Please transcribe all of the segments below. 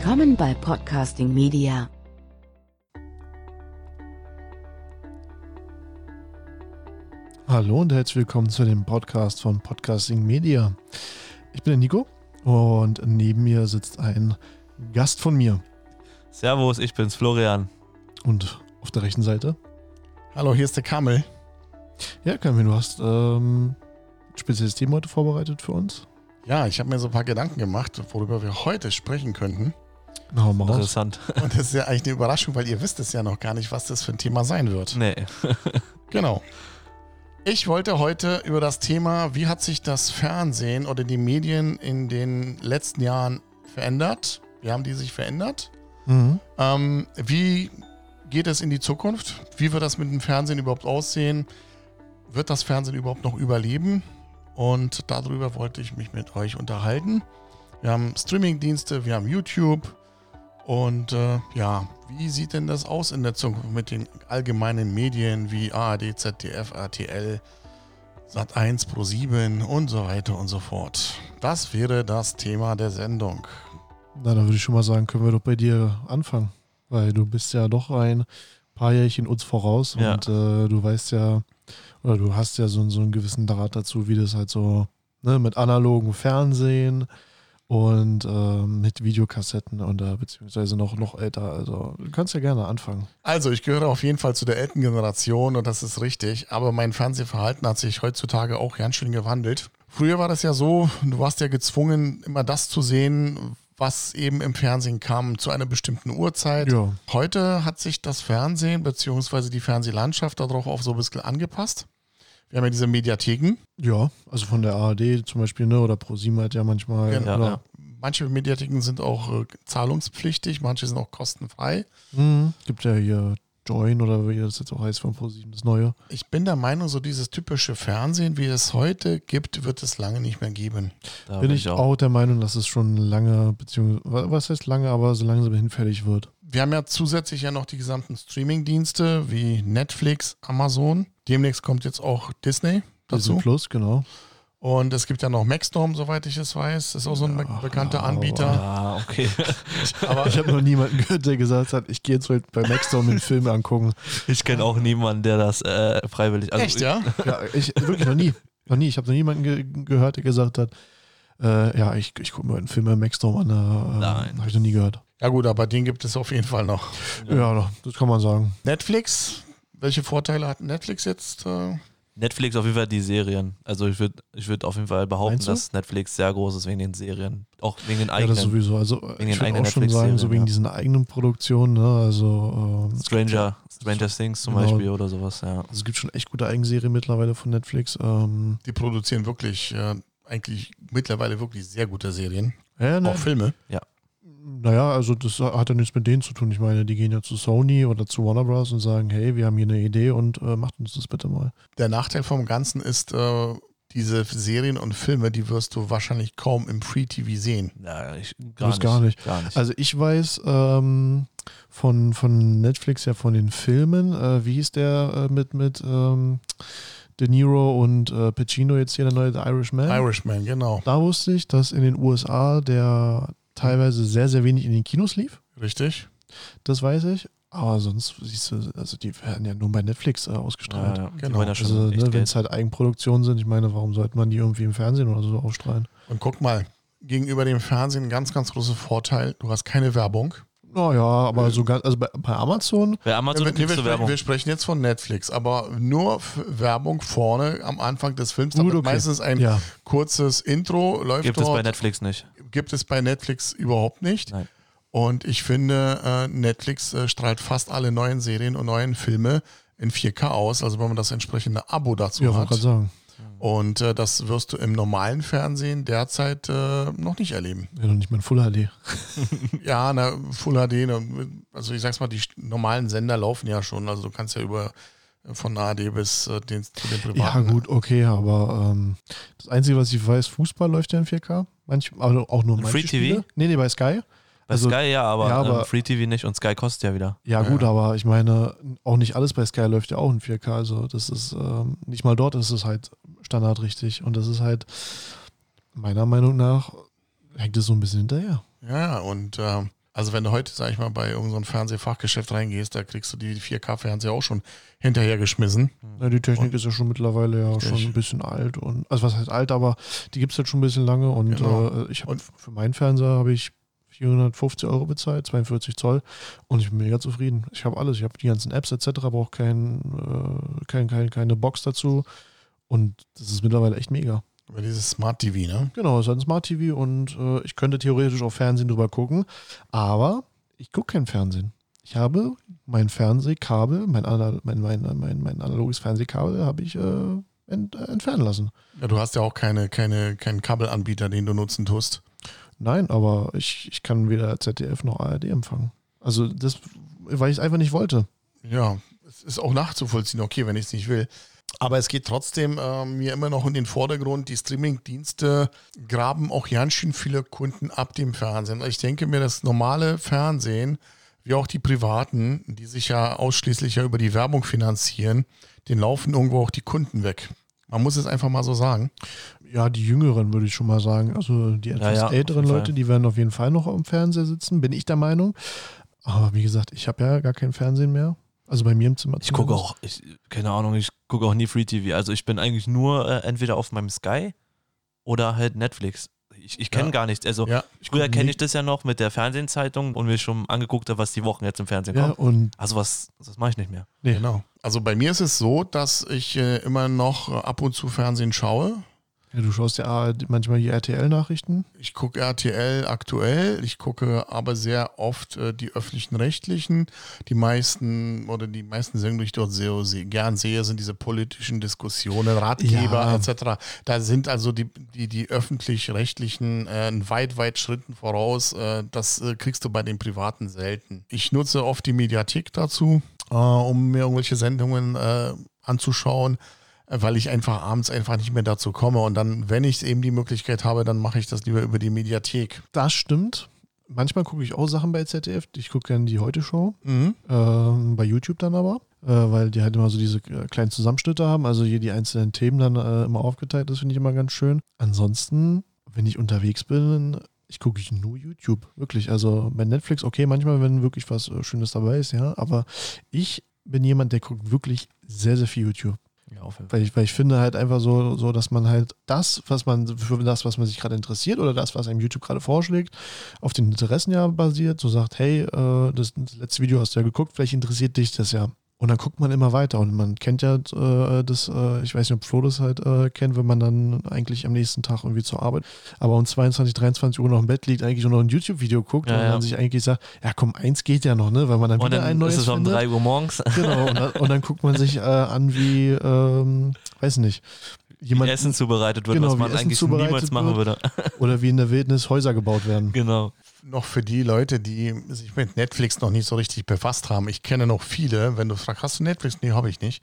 Willkommen bei Podcasting Media. Hallo und herzlich willkommen zu dem Podcast von Podcasting Media. Ich bin der Nico und neben mir sitzt ein Gast von mir. Servus, ich bin's, Florian. Und auf der rechten Seite? Hallo, hier ist der Kamel. Ja, Kamel, du hast ähm, ein spezielles Thema heute vorbereitet für uns. Ja, ich habe mir so ein paar Gedanken gemacht, worüber wir heute sprechen könnten. Na, mal raus. Interessant. Und das ist ja eigentlich eine Überraschung, weil ihr wisst es ja noch gar nicht, was das für ein Thema sein wird. Nee. Genau. Ich wollte heute über das Thema, wie hat sich das Fernsehen oder die Medien in den letzten Jahren verändert? Wie haben die sich verändert? Mhm. Ähm, wie geht es in die Zukunft? Wie wird das mit dem Fernsehen überhaupt aussehen? Wird das Fernsehen überhaupt noch überleben? Und darüber wollte ich mich mit euch unterhalten. Wir haben Streamingdienste, wir haben YouTube. Und äh, ja, wie sieht denn das aus in der Zukunft mit den allgemeinen Medien wie ARD, ZDF, RTL, Sat1, Pro7 und so weiter und so fort? Das wäre das Thema der Sendung. Na, dann würde ich schon mal sagen, können wir doch bei dir anfangen. Weil du bist ja doch ein paar Jährchen uns voraus Ja. und äh, du weißt ja, oder du hast ja so, so einen gewissen Draht dazu, wie das halt so ne, mit analogen Fernsehen und ähm, mit Videokassetten und äh, beziehungsweise noch, noch älter. Also du kannst ja gerne anfangen. Also, ich gehöre auf jeden Fall zu der älten Generation und das ist richtig, aber mein Fernsehverhalten hat sich heutzutage auch ganz schön gewandelt. Früher war das ja so, du warst ja gezwungen, immer das zu sehen, was eben im Fernsehen kam zu einer bestimmten Uhrzeit. Ja. Heute hat sich das Fernsehen bzw. die Fernsehlandschaft darauf auch so ein bisschen angepasst. Wir haben ja diese Mediatheken. Ja, also von der ARD zum Beispiel, ne, oder ProSieben hat ja manchmal. Genau. oder, Ja. Manche Mediatheken sind auch äh, zahlungspflichtig, manche sind auch kostenfrei. Mhm. Gibt ja hier Join oder wie das jetzt auch heißt von ProSieben, das neue. Ich bin der Meinung, so dieses typische Fernsehen, wie es heute gibt, wird es lange nicht mehr geben. Da Bin ich auch der Meinung, dass es schon lange, beziehungsweise, was heißt lange, aber so langsam hinfällig wird. Wir haben ja zusätzlich ja noch die gesamten Streaming-Dienste wie Netflix, Amazon. Demnächst kommt jetzt auch Disney Disney dazu. Plus, genau. Und es gibt ja noch Maxstorm, soweit ich es weiß. Das ist auch so ein be- bekannter ja, Anbieter. Ah, okay. Aber Ich habe noch niemanden gehört, der gesagt hat, ich gehe jetzt heute bei Maxstorm einen Film angucken. Ich kenne auch niemanden, der das äh, freiwillig. Also, echt, ja? Ja, ich wirklich noch nie. Noch nie. Ich habe noch niemanden ge gehört, der gesagt hat, äh, ja, ich, ich gucke mir einen Film bei Maxstorm an. Äh, Nein. Habe ich noch nie gehört. Ja gut, aber den gibt es auf jeden Fall noch. Ja, doch, das kann man sagen. Netflix, welche Vorteile hat Netflix jetzt? Äh, Netflix auf jeden Fall die Serien. Also ich würde ich würd auf jeden Fall behaupten, dass Netflix sehr groß ist wegen den Serien. Auch wegen den Ja, eigenen. das sowieso. Also Wegen ich würde auch schon sagen, so wegen ja. diesen eigenen Produktionen. Ne? Also ähm, Stranger, Stranger Things zum Genau. Beispiel oder sowas, ja. Also es gibt schon echt gute Eigenserien mittlerweile von Netflix. Ähm, die produzieren wirklich, äh, eigentlich mittlerweile wirklich sehr gute Serien. ja, ne, Auch Filme. naja, also das hat ja nichts mit denen zu tun. Ich meine, die gehen ja zu Sony oder zu Warner Bros. und sagen, hey, wir haben hier eine Idee und äh, macht uns das bitte mal. Der Nachteil vom Ganzen ist, äh, diese Serien und Filme, die wirst du wahrscheinlich kaum im Free-TV sehen. Ja, ich, Das gar nicht. Gar nicht. Also ich weiß ähm, von, von Netflix ja von den Filmen, äh, wie hieß der äh, mit, mit ähm, De Niro und äh, Pacino jetzt hier der neue The Irishman? Irishman, genau. Da wusste ich, dass in den USA der teilweise sehr, sehr wenig in den Kinos lief. Richtig. Das weiß ich. Aber sonst siehst du, also die werden ja nur bei Netflix äh, ausgestrahlt. ja. Genau. ja schon Also, ne, wenn es halt Eigenproduktionen sind, ich meine, warum sollte man die irgendwie im Fernsehen oder so ausstrahlen? Und guck mal, gegenüber dem Fernsehen ein ganz, ganz großer Vorteil, du hast keine Werbung. Naja, aber so ganz, also bei, bei Amazon, Bei Amazon wir, nee, wir, sprechen, Werbung. wir sprechen jetzt von Netflix, aber nur Werbung vorne am Anfang des Films. Gut, okay. Meistens ein ja. kurzes Intro läuft Gibt es dort. bei Netflix nicht. Gibt es bei Netflix überhaupt nicht. Nein. Und ich finde, äh, Netflix äh, strahlt fast alle neuen Serien und neuen Filme in 4K aus, also wenn man das entsprechende Abo dazu Ja, hat. gerade sagen. Und äh, das wirst du im normalen Fernsehen derzeit äh, noch nicht erleben. Ja, noch nicht mal in Full HD. Ja, na, Full HD, ne, also ich sag's mal, die normalen Sender laufen ja schon. Also du kannst ja über äh, von ARD bis äh, den, zu den Ja, privaten. gut, okay, aber ähm, das Einzige, was ich weiß, Fußball läuft ja in 4K. Manch, aber auch nur In manche Free TV? Spiele. Nee, nee, bei Sky. Bei Also- Sky ja, aber, ja, aber- ähm, Free TV nicht und Sky kostet ja wieder. Ja, Ja. gut, aber ich meine, auch nicht alles bei Sky läuft ja auch in 4K. Also das ist, ähm, nicht mal dort ist es halt standardrichtig. Und das ist halt, meiner Meinung nach, hängt es so ein bisschen hinterher. Ja, und äh, Also wenn du heute, sag ich mal, bei irgendeinem so Fernsehfachgeschäft reingehst, da kriegst du die 4K-Fernseher auch schon hinterhergeschmissen. Ja, die Technik Und- ist ja schon mittlerweile ja Richtig. schon ein bisschen alt und also was heißt alt, aber die gibt es halt schon ein bisschen lange und Genau. äh, ich habe Und- für meinen Fernseher habe ich 450 Euro bezahlt, 42 Zoll und ich bin mega zufrieden. Ich habe alles, ich habe die ganzen Apps etc., brauche kein, äh, kein, kein, keine Box dazu und das ist mittlerweile echt mega. Über dieses Smart TV, ne? Genau, es ist ein Smart TV und äh, ich könnte theoretisch auf Fernsehen drüber gucken, aber ich gucke kein Fernsehen. Ich habe mein Fernsehkabel, mein, Anal mein, mein, mein, mein analoges Fernsehkabel habe ich äh, ent äh, entfernen lassen. Ja, du hast ja auch keine, keine, keinen Kabelanbieter, den du nutzen tust. Nein, aber ich, ich kann weder ZDF noch ARD empfangen. Also das, weil ich es einfach nicht wollte. Ja, es ist auch nachzuvollziehen, okay, wenn ich es nicht will. Aber es geht trotzdem äh, mir immer noch in den Vordergrund. Die Streaming-Dienste graben auch ganz schön viele Kunden ab dem Fernsehen. Ich denke mir, das normale Fernsehen, wie auch die privaten, die sich ja ausschließlich ja über die Werbung finanzieren, den laufen irgendwo auch die Kunden weg. Man muss es einfach mal so sagen. Ja, die Jüngeren würde ich schon mal sagen. Also die etwas ja, auf älteren Leute, die werden auf jeden Fall noch am Fernseher sitzen, bin ich der Meinung. Aber wie gesagt, ich habe ja gar kein Fernsehen mehr. Also bei mir im Zimmer. Ich gucke auch, ich, keine Ahnung, ich gucke auch nie Free TV. Also ich bin eigentlich nur äh, entweder auf meinem Sky oder halt Netflix. Ich, ich kenne Ja. gar nichts. Also Ja, früher kenne ich das ja noch mit der Fernsehzeitung und mir schon angeguckt habe, was die Wochen jetzt im Fernsehen Ja, kommt. und Also was, das mache ich nicht mehr. nee, genau. Also bei mir ist es so, dass ich äh, immer noch äh, ab und zu Fernsehen schaue. Ja, du schaust ja ARD manchmal die RTL-Nachrichten. Ich gucke RTL aktuell, ich gucke aber sehr oft äh, die öffentlichen Rechtlichen. Die meisten oder die meisten Sendungen, die ich dort sehr, sehr gern sehe, sind diese politischen Diskussionen, Ratgeber Ja. etc. Da sind also die, die, die öffentlich-rechtlichen äh, weit, weit Schritten voraus. Äh, das äh, kriegst du bei den Privaten selten. Ich nutze oft die Mediathek dazu, äh, um mir irgendwelche Sendungen äh, anzuschauen weil ich einfach abends einfach nicht mehr dazu komme. Und dann, wenn ich eben die Möglichkeit habe, dann mache ich das lieber über die Mediathek. Das stimmt. Manchmal gucke ich auch Sachen bei ZDF. Ich gucke gerne die Heute-Show. Mhm. Ähm, bei YouTube dann aber. Äh, weil die halt immer so diese äh, kleinen Zusammenschnitte haben. Also hier die einzelnen Themen dann äh, immer aufgeteilt. Das finde ich immer ganz schön. Ansonsten, wenn ich unterwegs bin, ich gucke ich nur YouTube. Wirklich. Also bei Netflix, okay, manchmal, wenn wirklich was äh, Schönes dabei ist, ja. Aber ich bin jemand, der guckt wirklich sehr, sehr viel YouTube. Ja, auf jeden Fall. Weil ich, weil ich finde halt einfach so, so, dass man halt das, was man, für das, was man sich gerade interessiert oder das, was einem YouTube gerade vorschlägt, auf den Interessen ja basiert, so sagt, hey, äh, das, das letzte Video hast du ja geguckt, vielleicht interessiert dich das ja. Und dann guckt man immer weiter und man kennt ja äh, das, äh, ich weiß nicht, ob Flo das halt äh, kennt, wenn man dann eigentlich am nächsten Tag irgendwie zur Arbeit, aber um 22, 23 Uhr noch im Bett liegt, eigentlich nur noch ein YouTube-Video guckt Ja, und ja. man sich eigentlich sagt, ja komm, eins geht ja noch, ne, weil man dann Und wieder ein dann neues ist es um findet. 3 Uhr morgens. Genau, und dann, und dann guckt man sich äh, an, wie, ähm, weiß nicht, jemand Essen zubereitet wird, Genau, was wie man eigentlich niemals machen würde. oder wie in der Wildnis Häuser gebaut werden. genau. Noch für die Leute, die sich mit Netflix noch nicht so richtig befasst haben. Ich kenne noch viele. Wenn du fragst, hast du Netflix? Nee, habe ich nicht.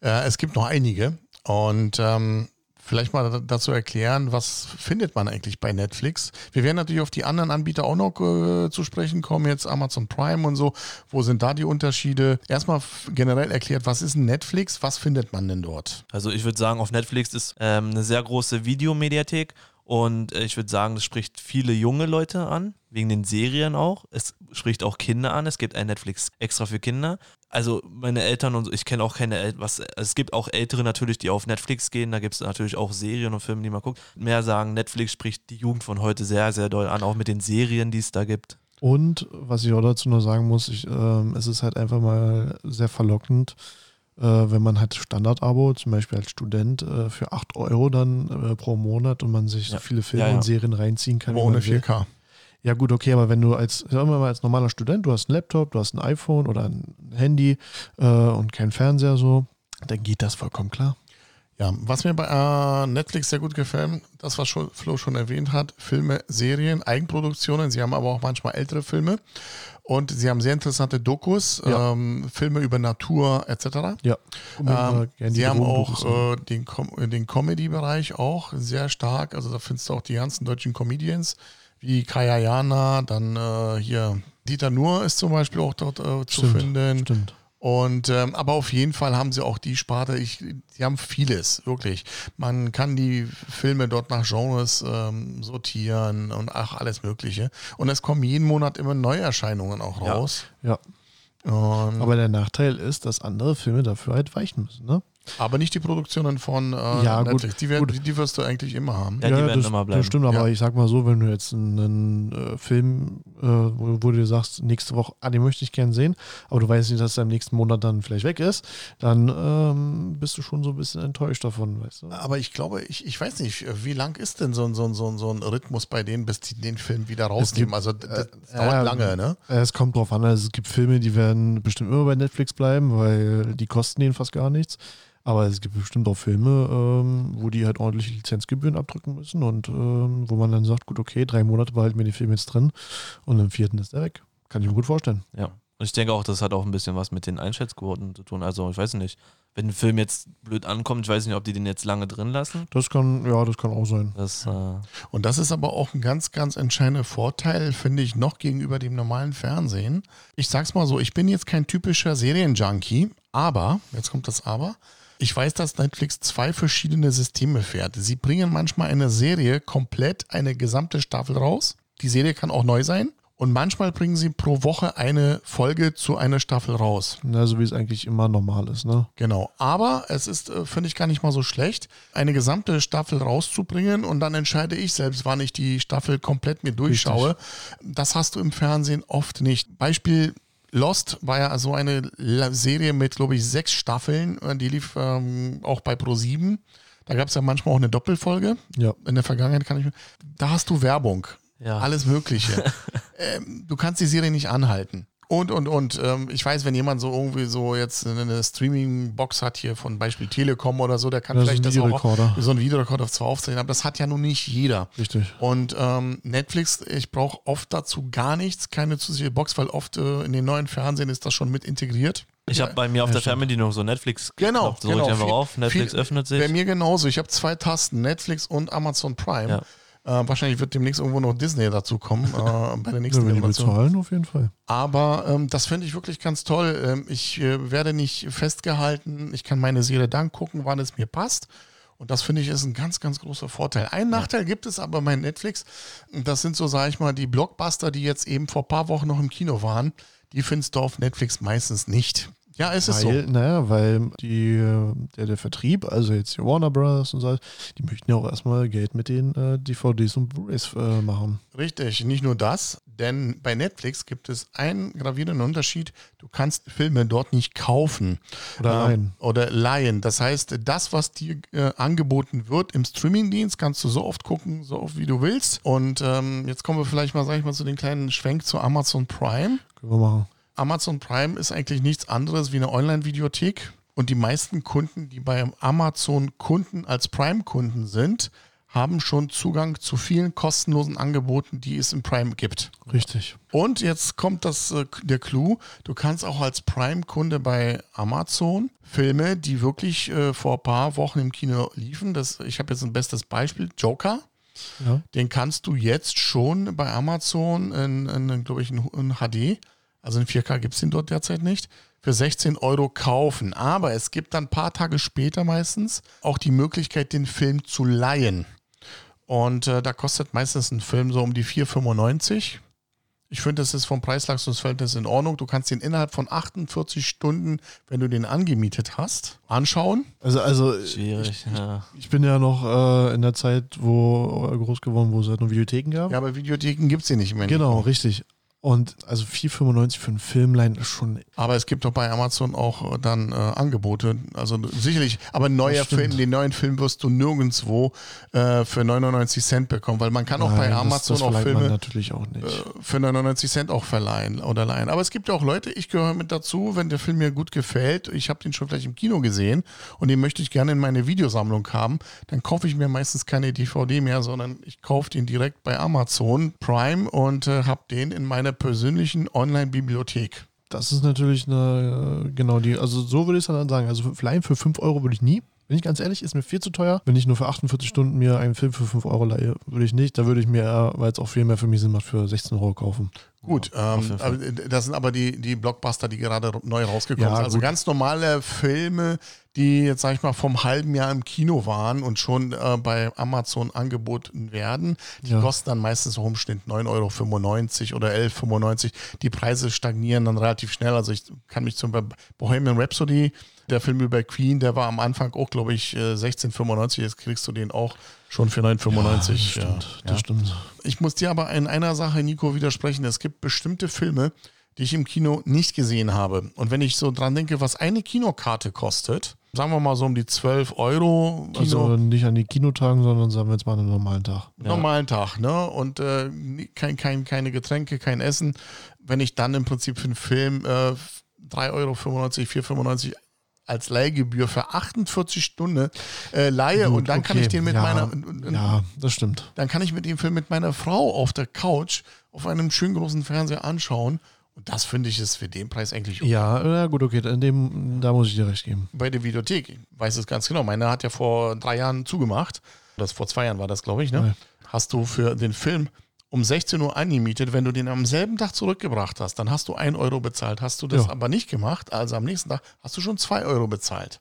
Äh, es gibt noch einige. Und ähm, vielleicht mal dazu erklären, was findet man eigentlich bei Netflix? Wir werden natürlich auf die anderen Anbieter auch noch äh, zu sprechen kommen, jetzt Amazon Prime und so. Wo sind da die Unterschiede? Erstmal generell erklärt, was ist Netflix? Was findet man denn dort? Also ich würde sagen, auf Netflix ist ähm, eine sehr große Videomediathek und äh, ich würde sagen, das spricht viele junge Leute an, wegen den Serien auch. Es spricht auch Kinder an. Es gibt ein Netflix extra für Kinder. Also meine Eltern und so, ich kenne auch keine Eltern, was, also es gibt auch Ältere natürlich, die auf Netflix gehen, da gibt es natürlich auch Serien und Filme, die man guckt. Mehr sagen, Netflix spricht die Jugend von heute sehr, sehr doll an, auch mit den Serien, die es da gibt. Und was ich auch dazu noch sagen muss, ich, ähm, es ist halt einfach mal sehr verlockend, äh, wenn man halt Standard-Abo, zum Beispiel als Student, äh, für 8 Euro dann äh, pro Monat und man sich Ja. so viele Filme Ja, ja. und Serien reinziehen kann. Aber ohne man will. 4K. Ja gut, okay, aber wenn du als, sagen wir mal, als normaler Student, du hast einen Laptop, du hast ein iPhone oder ein Handy äh, und kein Fernseher so, dann geht das vollkommen klar. Ja, was mir bei äh, Netflix sehr gut gefällt, das, was schon, Flo schon erwähnt hat, Filme, Serien, Eigenproduktionen. Sie haben aber auch manchmal ältere Filme. Und sie haben sehr interessante Dokus, Ja. ähm, Filme über Natur etc. Ja. Ähm, die sie haben auch äh, den, Com den Comedy-Bereich auch sehr stark. Also da findest du auch die ganzen deutschen Comedians wie Kaya Jana, dann äh, hier Dieter Nuhr ist zum Beispiel auch dort äh, zu Stimmt, finden. Stimmt. Und ähm, aber auf jeden Fall haben sie auch die Sparte, ich, sie haben vieles, wirklich. Man kann die Filme dort nach Genres ähm, sortieren und ach, alles Mögliche. Und es kommen jeden Monat immer Neuerscheinungen auch Ja. raus. Ja. Und, Aber der Nachteil ist, dass andere Filme dafür halt weichen müssen, ne? Aber nicht die Produktionen von äh, Ja, gut, Netflix. Die, werden, gut. die, die wirst du eigentlich immer haben. Ja, die werden das, immer bleiben. Das stimmt, aber Ja. ich sag mal so, wenn du jetzt einen äh, Film, äh, wo, wo du dir sagst, nächste Woche, ah, den möchte ich gern sehen, aber du weißt nicht, dass er im nächsten Monat dann vielleicht weg ist, dann ähm, bist du schon so ein bisschen enttäuscht davon, weißt du? Aber ich glaube, ich, ich weiß nicht, wie lang ist denn so ein, so ein, so ein, so ein Rhythmus bei denen, bis die den Film wieder rausnehmen? gibt, also das, das äh, dauert ja, lange, ne? Äh, Es kommt drauf an, also es gibt Filme, die werden bestimmt immer bei Netflix bleiben, weil die kosten denen fast gar nichts. Aber es gibt bestimmt auch Filme, ähm, wo die halt ordentliche Lizenzgebühren abdrücken müssen und ähm, wo man dann sagt, gut, okay, drei Monate behalten wir den Film jetzt drin und im vierten ist er weg. Kann ich mir gut vorstellen. Ja. Und ich denke auch, das hat auch ein bisschen was mit den Einschätzquoten zu tun. Also, ich weiß nicht, wenn ein Film jetzt blöd ankommt, ich weiß nicht, ob die den jetzt lange drin lassen. Das kann, ja, das kann auch sein. Das, äh, Und das ist aber auch ein ganz, ganz entscheidender Vorteil, finde ich, noch gegenüber dem normalen Fernsehen. Ich sag's mal so, ich bin jetzt kein typischer Serienjunkie, aber, jetzt kommt das Aber, ich weiß, dass Netflix zwei verschiedene Systeme fährt. Sie bringen manchmal eine Serie komplett eine gesamte Staffel raus. Die Serie kann auch neu sein. Und manchmal bringen sie pro Woche eine Folge zu einer Staffel raus. Na, so wie es eigentlich immer normal ist, ne? Genau. Aber es ist, äh, finde ich, gar nicht mal so schlecht, eine gesamte Staffel rauszubringen und dann entscheide ich selbst, wann ich die Staffel komplett mir durchschaue. Das hast du im Fernsehen oft nicht. Beispiel Lost war ja so eine Serie mit, glaube ich, sechs Staffeln. Äh, Die lief ähm, auch bei Pro7. Da gab es ja manchmal auch eine Doppelfolge. Ja. In der Vergangenheit kann ich mir. Da hast du Werbung. ja. Alles Mögliche. ähm, du kannst die Serie nicht anhalten. Und, und, und. Ähm, ich weiß, wenn jemand so irgendwie so jetzt eine Streaming-Box hat hier von Beispiel Telekom oder so, der kann Das vielleicht das auch so ein Videorekorder auf zwei aufzeichnen, aber das hat ja nun nicht jeder. Richtig. Und ähm, Netflix, ich brauche oft dazu gar nichts, keine zusätzliche Box, weil oft äh, in den neuen Fernsehen ist das schon mit integriert. Ich habe bei mir auf Ja, der. Fernbedienung so Netflix. Genau, So drücke genau. ich einfach Viel- auf, Netflix viel- öffnet sich. Bei mir genauso. Ich habe zwei Tasten, Netflix und Amazon Prime. Ja. Äh, wahrscheinlich wird demnächst irgendwo noch Disney dazu kommen, äh, bei der Ja, nächsten wenn die bezahlen, auf jeden Fall. Aber ähm, das finde ich wirklich ganz toll. Ähm, ich äh, werde nicht festgehalten. Ich kann meine Serie dann gucken, wann es mir passt. Und das finde ich ist ein ganz, ganz großer Vorteil. Einen Nachteil gibt es aber bei Netflix. Das sind so, sage ich mal, die Blockbuster, die jetzt eben vor ein paar Wochen noch im Kino waren. Die findest du auf Netflix meistens nicht. Ja, es ist Weil, so. naja, weil die, der, der Vertrieb, also jetzt die Warner Bros. und so, die möchten ja auch erstmal Geld mit den äh, DVDs und Blu-rays äh, machen. Richtig, nicht nur das, denn bei Netflix gibt es einen gravierenden Unterschied. Du kannst Filme dort nicht kaufen. Oder Ähm, leihen. Oder leihen. Das heißt, das, was dir äh, angeboten wird im Streamingdienst, kannst du so oft gucken, so oft wie du willst. Und ähm, jetzt kommen wir vielleicht mal, sag ich mal, zu den kleinen Schwenk zu Amazon Prime. Können wir machen. Amazon Prime ist eigentlich nichts anderes wie eine Online-Videothek. Und die meisten Kunden, die bei Amazon Kunden als Prime-Kunden sind, haben schon Zugang zu vielen kostenlosen Angeboten, die es im Prime gibt. Richtig. Und jetzt kommt das, äh, der Clou. Du kannst auch als Prime-Kunde bei Amazon Filme, die wirklich äh, vor ein paar Wochen im Kino liefen, das, ich habe jetzt ein bestes Beispiel, Joker, Ja. den kannst du jetzt schon bei Amazon in, in glaube ich, in, in HD, also in 4K gibt es den dort derzeit nicht, für 16 Euro kaufen. Aber es gibt dann ein paar Tage später meistens auch die Möglichkeit, den Film zu leihen. Und äh, da kostet meistens ein Film so um die 4,95. Ich finde, das ist vom Preis-Leistungsverhältnis in Ordnung. Du kannst ihn innerhalb von 48 Stunden, wenn du den angemietet hast, anschauen. Also, also Schwierig, ja. ich bin ja noch äh, in der Zeit, wo äh, groß geworden, wo es halt noch Videotheken gab. Ja, aber Videotheken gibt es hier nicht mehr. Genau, richtig. Und also 4,95 für einen Filmlein ist schon. Aber es gibt doch bei Amazon auch äh, dann äh, Angebote. Also sicherlich, aber neuer Das. Film, den neuen Film wirst du nirgendwo äh, für 99 Cent bekommen, weil man kann auch bei Nein, das- Amazon das auch verleiht Filme natürlich auch nicht. äh, für 99 Cent auch verleihen oder leihen. Aber es gibt ja auch Leute, ich gehöre mit dazu, wenn der Film mir gut gefällt, ich habe den schon vielleicht im Kino gesehen und den möchte ich gerne in meine Videosammlung haben, dann kaufe ich mir meistens keine DVD mehr, sondern ich kaufe den direkt bei Amazon Prime und äh, habe den in meiner persönlichen Online-Bibliothek. Das ist natürlich eine, äh, genau die, also so würde ich es dann sagen. Also Leihen für 5 Euro würde ich nie. Bin ich ganz ehrlich, ist mir viel zu teuer. Wenn ich nur für 48 Stunden mir einen Film für 5 Euro leihe, würde ich nicht. Da würde ich mir, weil es auch viel mehr für mich Sinn macht, für 16 Euro kaufen. Gut, Ja, ähm, aber das sind aber die, die Blockbuster, die gerade neu rausgekommen Ja, sind. Also gut. ganz normale Filme, die jetzt, sag ich mal, vom halben Jahr im Kino waren und schon äh, bei Amazon angeboten werden. Die Ja. kosten dann meistens im Schnitt 9,95 Euro oder 11,95 Euro. Die Preise stagnieren dann relativ schnell. Also ich kann mich zum Beispiel Bohemian Rhapsody, der Film über Queen, der war am Anfang auch, glaube ich, äh, 16,95. Jetzt kriegst du den auch schon für 9,95. das stimmt. Ja. Das stimmt. Ich muss dir aber in einer Sache, Nico, widersprechen. Es gibt bestimmte Filme, die ich im Kino nicht gesehen habe. Und wenn ich so dran denke, was eine Kinokarte kostet, sagen wir mal so um die 12 Euro, Kino, Also nicht an die Kinotagen, sondern sagen wir jetzt mal an einem normalen Tag. normalen Tag, ne? Und äh, kein, kein, keine Getränke, kein Essen. Wenn ich dann im Prinzip für einen Film äh, 3,95 Euro, 4,95 als Leihgebühr für 48 Stunden äh, leihe Gut, und dann kann okay, ich den mit ja, meiner Ja, das stimmt. dann kann ich mit dem Film mit meiner Frau auf der Couch auf einem schönen großen Fernseher anschauen. Und das finde ich ist für den Preis eigentlich okay. Ja, na gut, okay, in dem, da muss ich dir recht geben. bei der Videothek. Ich weiß es ganz genau. Meine hat ja vor drei Jahren zugemacht. Das vor zwei Jahren war das, glaube ich. Ne? Hast du für den Film um 16 Uhr angemietet. Wenn du den am selben Tag zurückgebracht hast, dann hast du 1 Euro bezahlt. Hast du das Ja. aber nicht gemacht, also am nächsten Tag hast du schon 2 Euro bezahlt.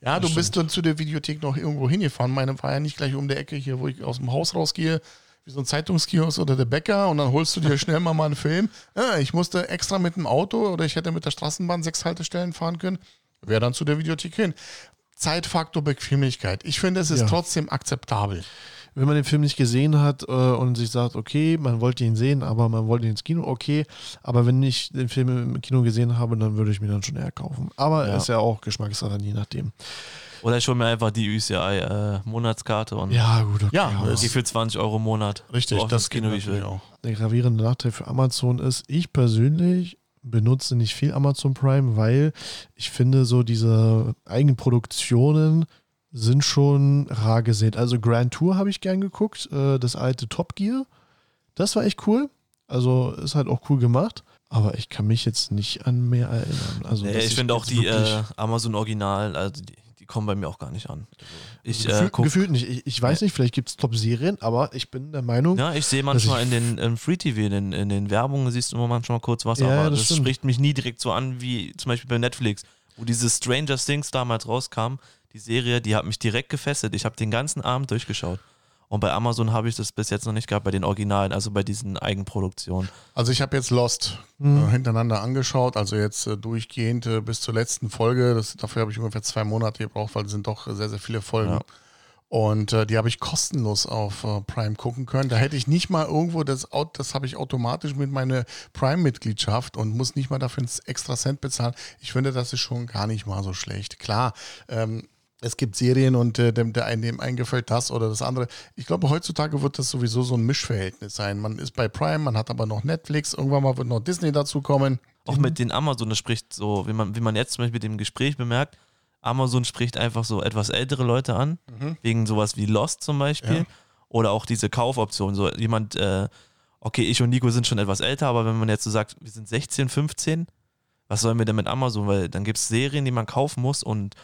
Ja, du bist dann zu der Videothek noch irgendwo hingefahren. Meine war ja nicht gleich um der Ecke hier, wo ich aus dem Haus rausgehe, wie so ein Zeitungskiosk oder der Bäcker und dann holst du dir schnell mal, mal einen Film. Ja, ich musste extra mit dem Auto oder ich hätte mit der Straßenbahn sechs Haltestellen fahren können. Wäre dann zu der Videothek hin. Zeitfaktor Bequemlichkeit. Ich finde, es ist Ja. trotzdem akzeptabel. Wenn man den Film nicht gesehen hat äh, und sich sagt, okay, man wollte ihn sehen, aber man wollte ihn ins Kino, okay. Aber wenn ich den Film im Kino gesehen habe, dann würde ich mir dann schon eher kaufen. Aber Ja. ist ja auch Geschmackssache, je nachdem. Oder ich hole mir einfach die UCI-Monatskarte und Ja, gut, okay. Ja, es- die für 20 Euro im Monat. Richtig, so das Kino, wie ich will. auch. der gravierende Nachteil für Amazon ist, ich persönlich benutze nicht viel Amazon Prime, weil ich finde, so diese Eigenproduktionen sind schon rar gesät. Also Grand Tour habe ich gern geguckt, äh, das alte Top Gear. Das war echt cool. Also ist halt auch cool gemacht. Aber ich kann mich jetzt nicht an mehr erinnern. Also, Nee, ich finde auch die äh, Amazon Original, also die, die kommen bei mir auch gar nicht an. Also ich äh, Gefühl, guck, gefühlt nicht. Ich, ich weiß nicht, vielleicht gibt es Top-Serien, aber ich bin der Meinung, ja, ich sehe manchmal ich- in den Free TV, in, den- in den Werbungen siehst du immer manchmal kurz was, Ja, aber das das, spricht mich nie direkt so an wie zum Beispiel bei Netflix, wo diese Stranger Things damals rauskam. Die Serie, die hat mich direkt gefesselt. Ich habe den ganzen Abend durchgeschaut. Und bei Amazon habe ich das bis jetzt noch nicht gehabt, bei den Originalen, also bei diesen Eigenproduktionen. Also ich habe jetzt Lost Mhm. äh, hintereinander angeschaut, also jetzt äh, durchgehend äh, bis zur letzten Folge. Das, dafür habe ich ungefähr zwei Monate gebraucht, weil es sind doch sehr, sehr viele Folgen. Ja. Und äh, die habe ich kostenlos auf äh, Prime gucken können. Da hätte ich nicht mal irgendwo, das, das habe ich automatisch mit meiner Prime-Mitgliedschaft und muss nicht mal dafür einen extra Cent bezahlen. Ich finde, das ist schon gar nicht mal so schlecht. Klar, ähm, es gibt Serien und äh, dem, der einen, dem einen gefällt das oder das andere. Ich glaube, heutzutage wird das sowieso so ein Mischverhältnis sein. Man ist bei Prime, man hat aber noch Netflix, irgendwann mal wird noch Disney dazu kommen. Auch mit den Amazon, das spricht so, wie man, wie man jetzt zum Beispiel dem Gespräch bemerkt, Amazon spricht einfach so etwas ältere Leute an, wegen sowas wie Lost zum Beispiel. Ja. Oder auch diese Kaufoption. So jemand, äh, okay, ich und Nico sind schon etwas älter, aber wenn man jetzt so sagt, wir sind 16, 15, was sollen wir denn mit Amazon? Weil dann gibt es Serien, die man kaufen muss und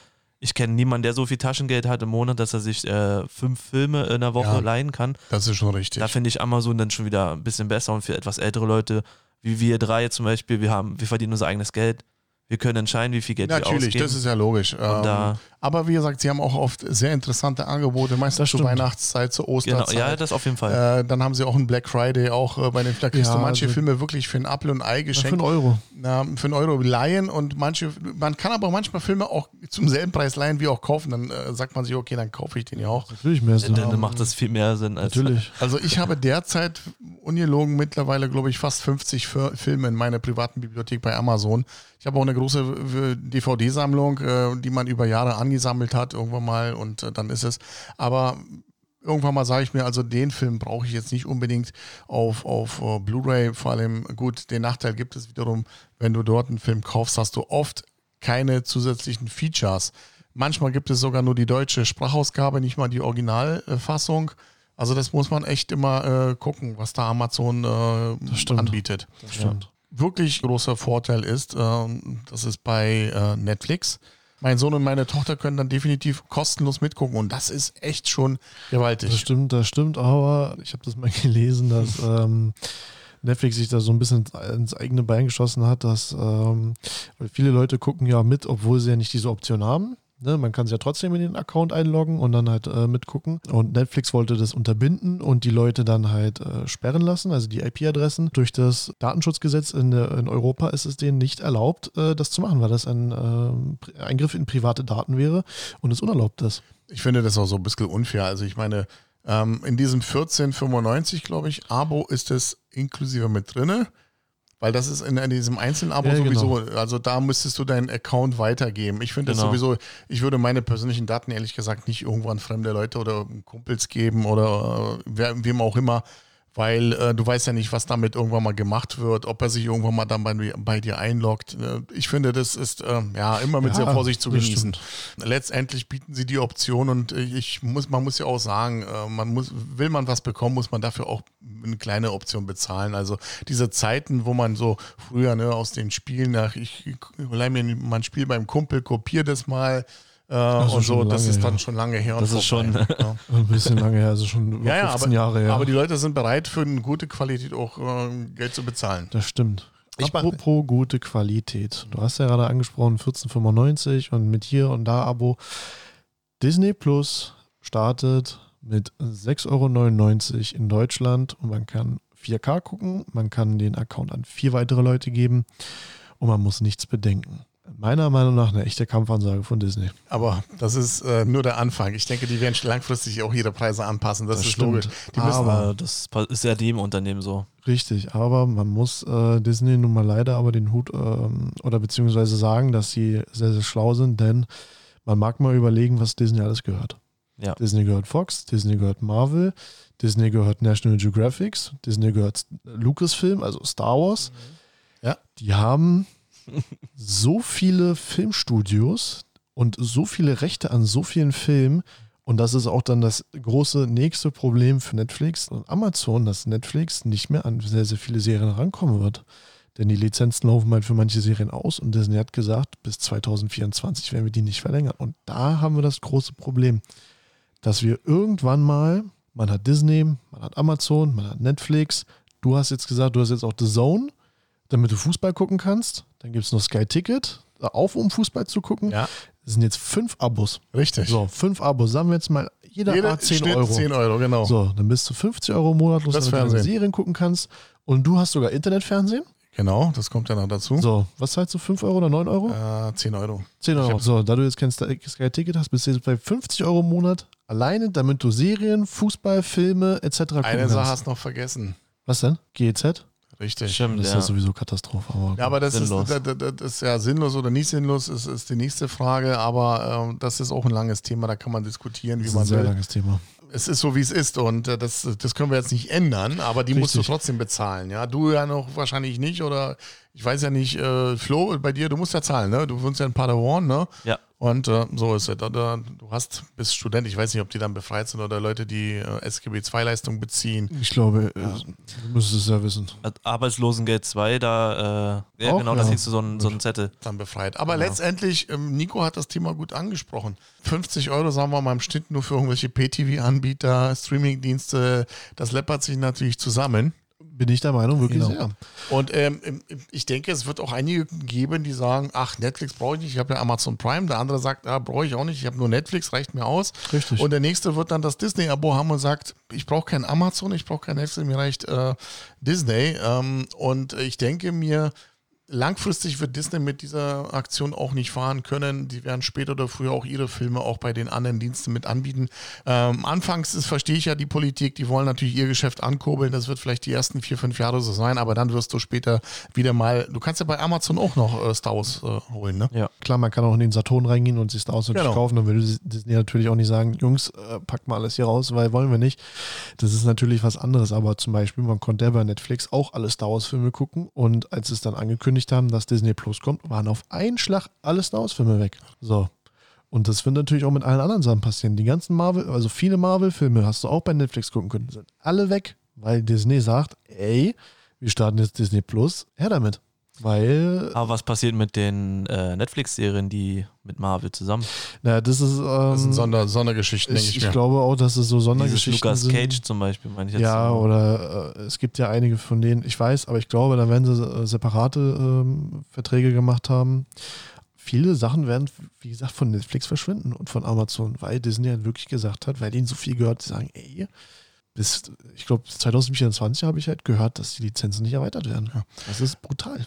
ich kenne niemanden, der so viel Taschengeld hat im Monat, dass er sich äh, fünf Filme in der Woche Ja. leihen kann. Das ist schon richtig. Da finde ich Amazon dann schon wieder ein bisschen besser und für etwas ältere Leute, wie wir drei zum Beispiel, wir haben, wir verdienen unser eigenes Geld. Wir können entscheiden, wie viel Geld wir Natürlich, ausgeben. das ist ja logisch. Ähm, aber wie gesagt, sie haben auch oft sehr interessante Angebote, meistens zur stimmt. Weihnachtszeit, zur genau, Osterzeit. ja, das auf jeden Fall. Äh, dann haben sie auch einen Black Friday, auch äh, bei den, da kriegst Ja, du manche also- Filme wirklich für ein Apfel und Ei Na, für geschenkt. einen Euro. Na, für einen Euro leihen und manche, man kann aber manchmal Filme auch zum selben Preis leihen wie auch kaufen. Dann äh, sagt man sich, okay, dann kaufe ich den ja auch. Natürlich mehr Sinn. dann, dann macht das viel mehr Sinn als. Natürlich. Also ich habe derzeit ungelogen mittlerweile, glaube ich, fast 50 Fir- Filme in meiner privaten Bibliothek bei Amazon. Ich habe auch eine große äh, DVD-Sammlung, äh, die man über Jahre angesammelt hat, irgendwann mal und äh, dann ist es. Aber irgendwann mal sage ich mir, also den Film brauche ich jetzt nicht unbedingt auf, auf äh, Blu-ray. Vor allem, gut, den Nachteil gibt es wiederum, wenn du dort einen Film kaufst, hast du oft keine zusätzlichen Features. Manchmal gibt es sogar nur die deutsche Sprachausgabe, nicht mal die Originalfassung. Also das muss man echt immer äh, gucken, was da Amazon äh, stimmt. anbietet. Das stimmt. Wirklich großer Vorteil ist, ähm, das ist bei äh, Netflix. Mein Sohn und meine Tochter können dann definitiv kostenlos mitgucken und das ist echt schon Das gewaltig. stimmt, das stimmt, aber ich habe das mal gelesen, dass ähm, Netflix sich da so ein bisschen ins eigene Bein geschossen hat, dass ähm, viele Leute gucken ja mit, obwohl sie ja nicht diese Option haben. Ne, man kann sich ja trotzdem in den Account einloggen und dann halt äh, mitgucken. Und Netflix wollte das unterbinden und die Leute dann halt äh, sperren lassen, also die IP-Adressen. Durch das Datenschutzgesetz in, in, Europa ist es denen nicht erlaubt, äh, das zu machen, weil das ein äh, Eingriff in private Daten wäre und es unerlaubt ist. Ich finde das auch so ein bisschen unfair. Also ich meine, ähm, in diesem 1495, glaube ich, Abo ist es inklusive mit drinne. Weil das ist in, in diesem einzelnen Abo ja, sowieso, genau. also da müsstest du deinen Account weitergeben. Ich finde genau. das sowieso, ich würde meine persönlichen Daten ehrlich gesagt nicht irgendwo an fremde Leute oder Kumpels geben oder äh, wem auch immer, weil äh, du weißt ja nicht, was damit irgendwann mal gemacht wird, ob er sich irgendwann mal dann bei, bei dir einloggt. Äh, ich finde, das ist äh, ja immer mit ja, sehr Vorsicht zu genießen. Letztendlich bieten sie die Option und ich muss, man muss ja auch sagen, äh, man muss, will man was bekommen, muss man dafür auch eine kleine Option bezahlen. Also diese Zeiten, wo man so früher ne, aus den Spielen, nach, ich, ich leih mir mein Spiel beim Kumpel, kopiere das mal äh, und so, das ist dann schon lange her. Das ist schon ja. ein bisschen lange her, also schon über ja, 15 aber, Jahre her. Aber die Leute sind bereit, für eine gute Qualität auch äh, Geld zu bezahlen. Das stimmt. Ich Apropos gute Qualität. Du hast ja gerade angesprochen, 14,95 und mit hier und da Abo. Disney Plus startet mit 6,99 Euro in Deutschland und man kann 4K gucken, man kann den Account an vier weitere Leute geben und man muss nichts bedenken meiner Meinung nach eine echte Kampfansage von Disney. Aber das ist äh, nur der Anfang. Ich denke, die werden langfristig auch ihre Preise anpassen. Das, das ist stimmt. logisch. Die aber das ist ja dem Unternehmen so. Richtig, aber man muss äh, Disney nun mal leider aber den Hut ähm, oder beziehungsweise sagen, dass sie sehr, sehr schlau sind, denn man mag mal überlegen, was Disney alles gehört. Ja. Disney gehört Fox, Disney gehört Marvel, Disney gehört National Geographic, Disney gehört Lucasfilm, also Star Wars. Mhm. Ja. Die haben so viele Filmstudios und so viele Rechte an so vielen Filmen. Und das ist auch dann das große nächste Problem für Netflix und Amazon, dass Netflix nicht mehr an sehr, sehr viele Serien rankommen wird. Denn die Lizenzen laufen halt für manche Serien aus und Disney hat gesagt, bis 2024 werden wir die nicht verlängern. Und da haben wir das große Problem, dass wir irgendwann mal, man hat Disney, man hat Amazon, man hat Netflix, du hast jetzt gesagt, du hast jetzt auch The Zone, damit du Fußball gucken kannst. Dann gibt es noch Sky Ticket, auf um Fußball zu gucken. Ja. Das sind jetzt fünf Abos. Richtig. So, fünf Abos. Sagen wir jetzt mal, jeder Jede, 10 Schnitt Euro. 10 Euro, genau. So, dann bist du 50 Euro im Monat los, du Serien gucken kannst. Und du hast sogar Internetfernsehen. Genau, das kommt ja noch dazu. So, was zahlst du? 5 Euro oder 9 Euro? Äh, 10 Euro. 10 Euro. So, da du jetzt kein Sky Ticket hast, bist du jetzt bei 50 Euro im Monat alleine, damit du Serien, Fußball, Filme etc. Eine Sache hast du noch vergessen. Was denn? GEZ? Richtig. Stimmt, das ist ja, sowieso Katastrophe. Aber ja, aber das ist, das, das ist, ja sinnlos oder nicht sinnlos, ist, ist die nächste Frage. Aber ähm, das ist auch ein langes Thema, da kann man diskutieren, wie das man ist ein sehr will. langes Thema. Es ist so, wie es ist und äh, das, das können wir jetzt nicht ändern, aber die Richtig. musst du trotzdem bezahlen. Ja, du ja noch wahrscheinlich nicht oder ich weiß ja nicht, äh, Flo, bei dir, du musst ja zahlen, ne? Du wohnst ja in Padawan, ne? Ja. Und äh, so ist es. Du hast, bist Student, ich weiß nicht, ob die dann befreit sind oder Leute, die äh, SGB-II-Leistung beziehen. Ich glaube, äh, ja. du müsstest es ja wissen. Arbeitslosengeld 2, da, äh, ja, Auch, genau, ja. da kriegst du so einen, so einen Zettel. Dann befreit. Aber genau. letztendlich, ähm, Nico hat das Thema gut angesprochen. 50 Euro, sagen wir mal, im Schnitt nur für irgendwelche PTV-Anbieter, Streaming-Dienste, das läppert sich natürlich zusammen. Bin ich der Meinung, wirklich genau. sehr. Und ähm, ich denke, es wird auch einige geben, die sagen, ach, Netflix brauche ich nicht, ich habe ja Amazon Prime. Der andere sagt, ja, brauche ich auch nicht, ich habe nur Netflix, reicht mir aus. Richtig. Und der nächste wird dann das Disney-Abo haben und sagt, ich brauche kein Amazon, ich brauche kein Netflix, mir reicht äh, Disney. Ähm, und ich denke mir, langfristig wird Disney mit dieser Aktion auch nicht fahren können. Die werden später oder früher auch ihre Filme auch bei den anderen Diensten mit anbieten. Ähm, anfangs ist, verstehe ich ja die Politik, die wollen natürlich ihr Geschäft ankurbeln. Das wird vielleicht die ersten vier, fünf Jahre so sein, aber dann wirst du später wieder mal, du kannst ja bei Amazon auch noch äh, Star Wars äh, holen, ne? Ja, klar, man kann auch in den Saturn reingehen und sich Star Wars genau. kaufen. Dann würde Disney natürlich auch nicht sagen, Jungs, äh, packt mal alles hier raus, weil wollen wir nicht. Das ist natürlich was anderes, aber zum Beispiel, man konnte ja bei Netflix auch alle Star Wars Filme gucken und als es dann angekündigt angekündigt haben, dass Disney Plus kommt, waren auf einen Schlag alle Star Wars-Filme weg. So. Und das wird natürlich auch mit allen anderen Sachen passieren. Die ganzen Marvel, also viele Marvel-Filme hast du auch bei Netflix gucken können, sind alle weg, weil Disney sagt, ey, wir starten jetzt Disney Plus, her damit. Weil, Aber was passiert mit den äh, Netflix-Serien, die mit Marvel zusammen? naja, das ist, ähm, Das sind Sonder, Sondergeschichten, denke ich, ich, ich mir. glaube auch, dass es so Dieses Sondergeschichten Lucas sind. Cage zum Beispiel, meine ich jetzt. Ja, so. oder äh, es gibt ja einige von denen, ich weiß, aber ich glaube, da werden sie äh, separate ähm, Verträge gemacht haben. Viele Sachen werden, wie gesagt, von Netflix verschwinden und von Amazon, weil Disney halt wirklich gesagt hat, weil ihnen so viel gehört, die sagen, ey, bis, ich glaube, 2024 habe ich halt gehört, dass die Lizenzen nicht erweitert werden. Das ist brutal.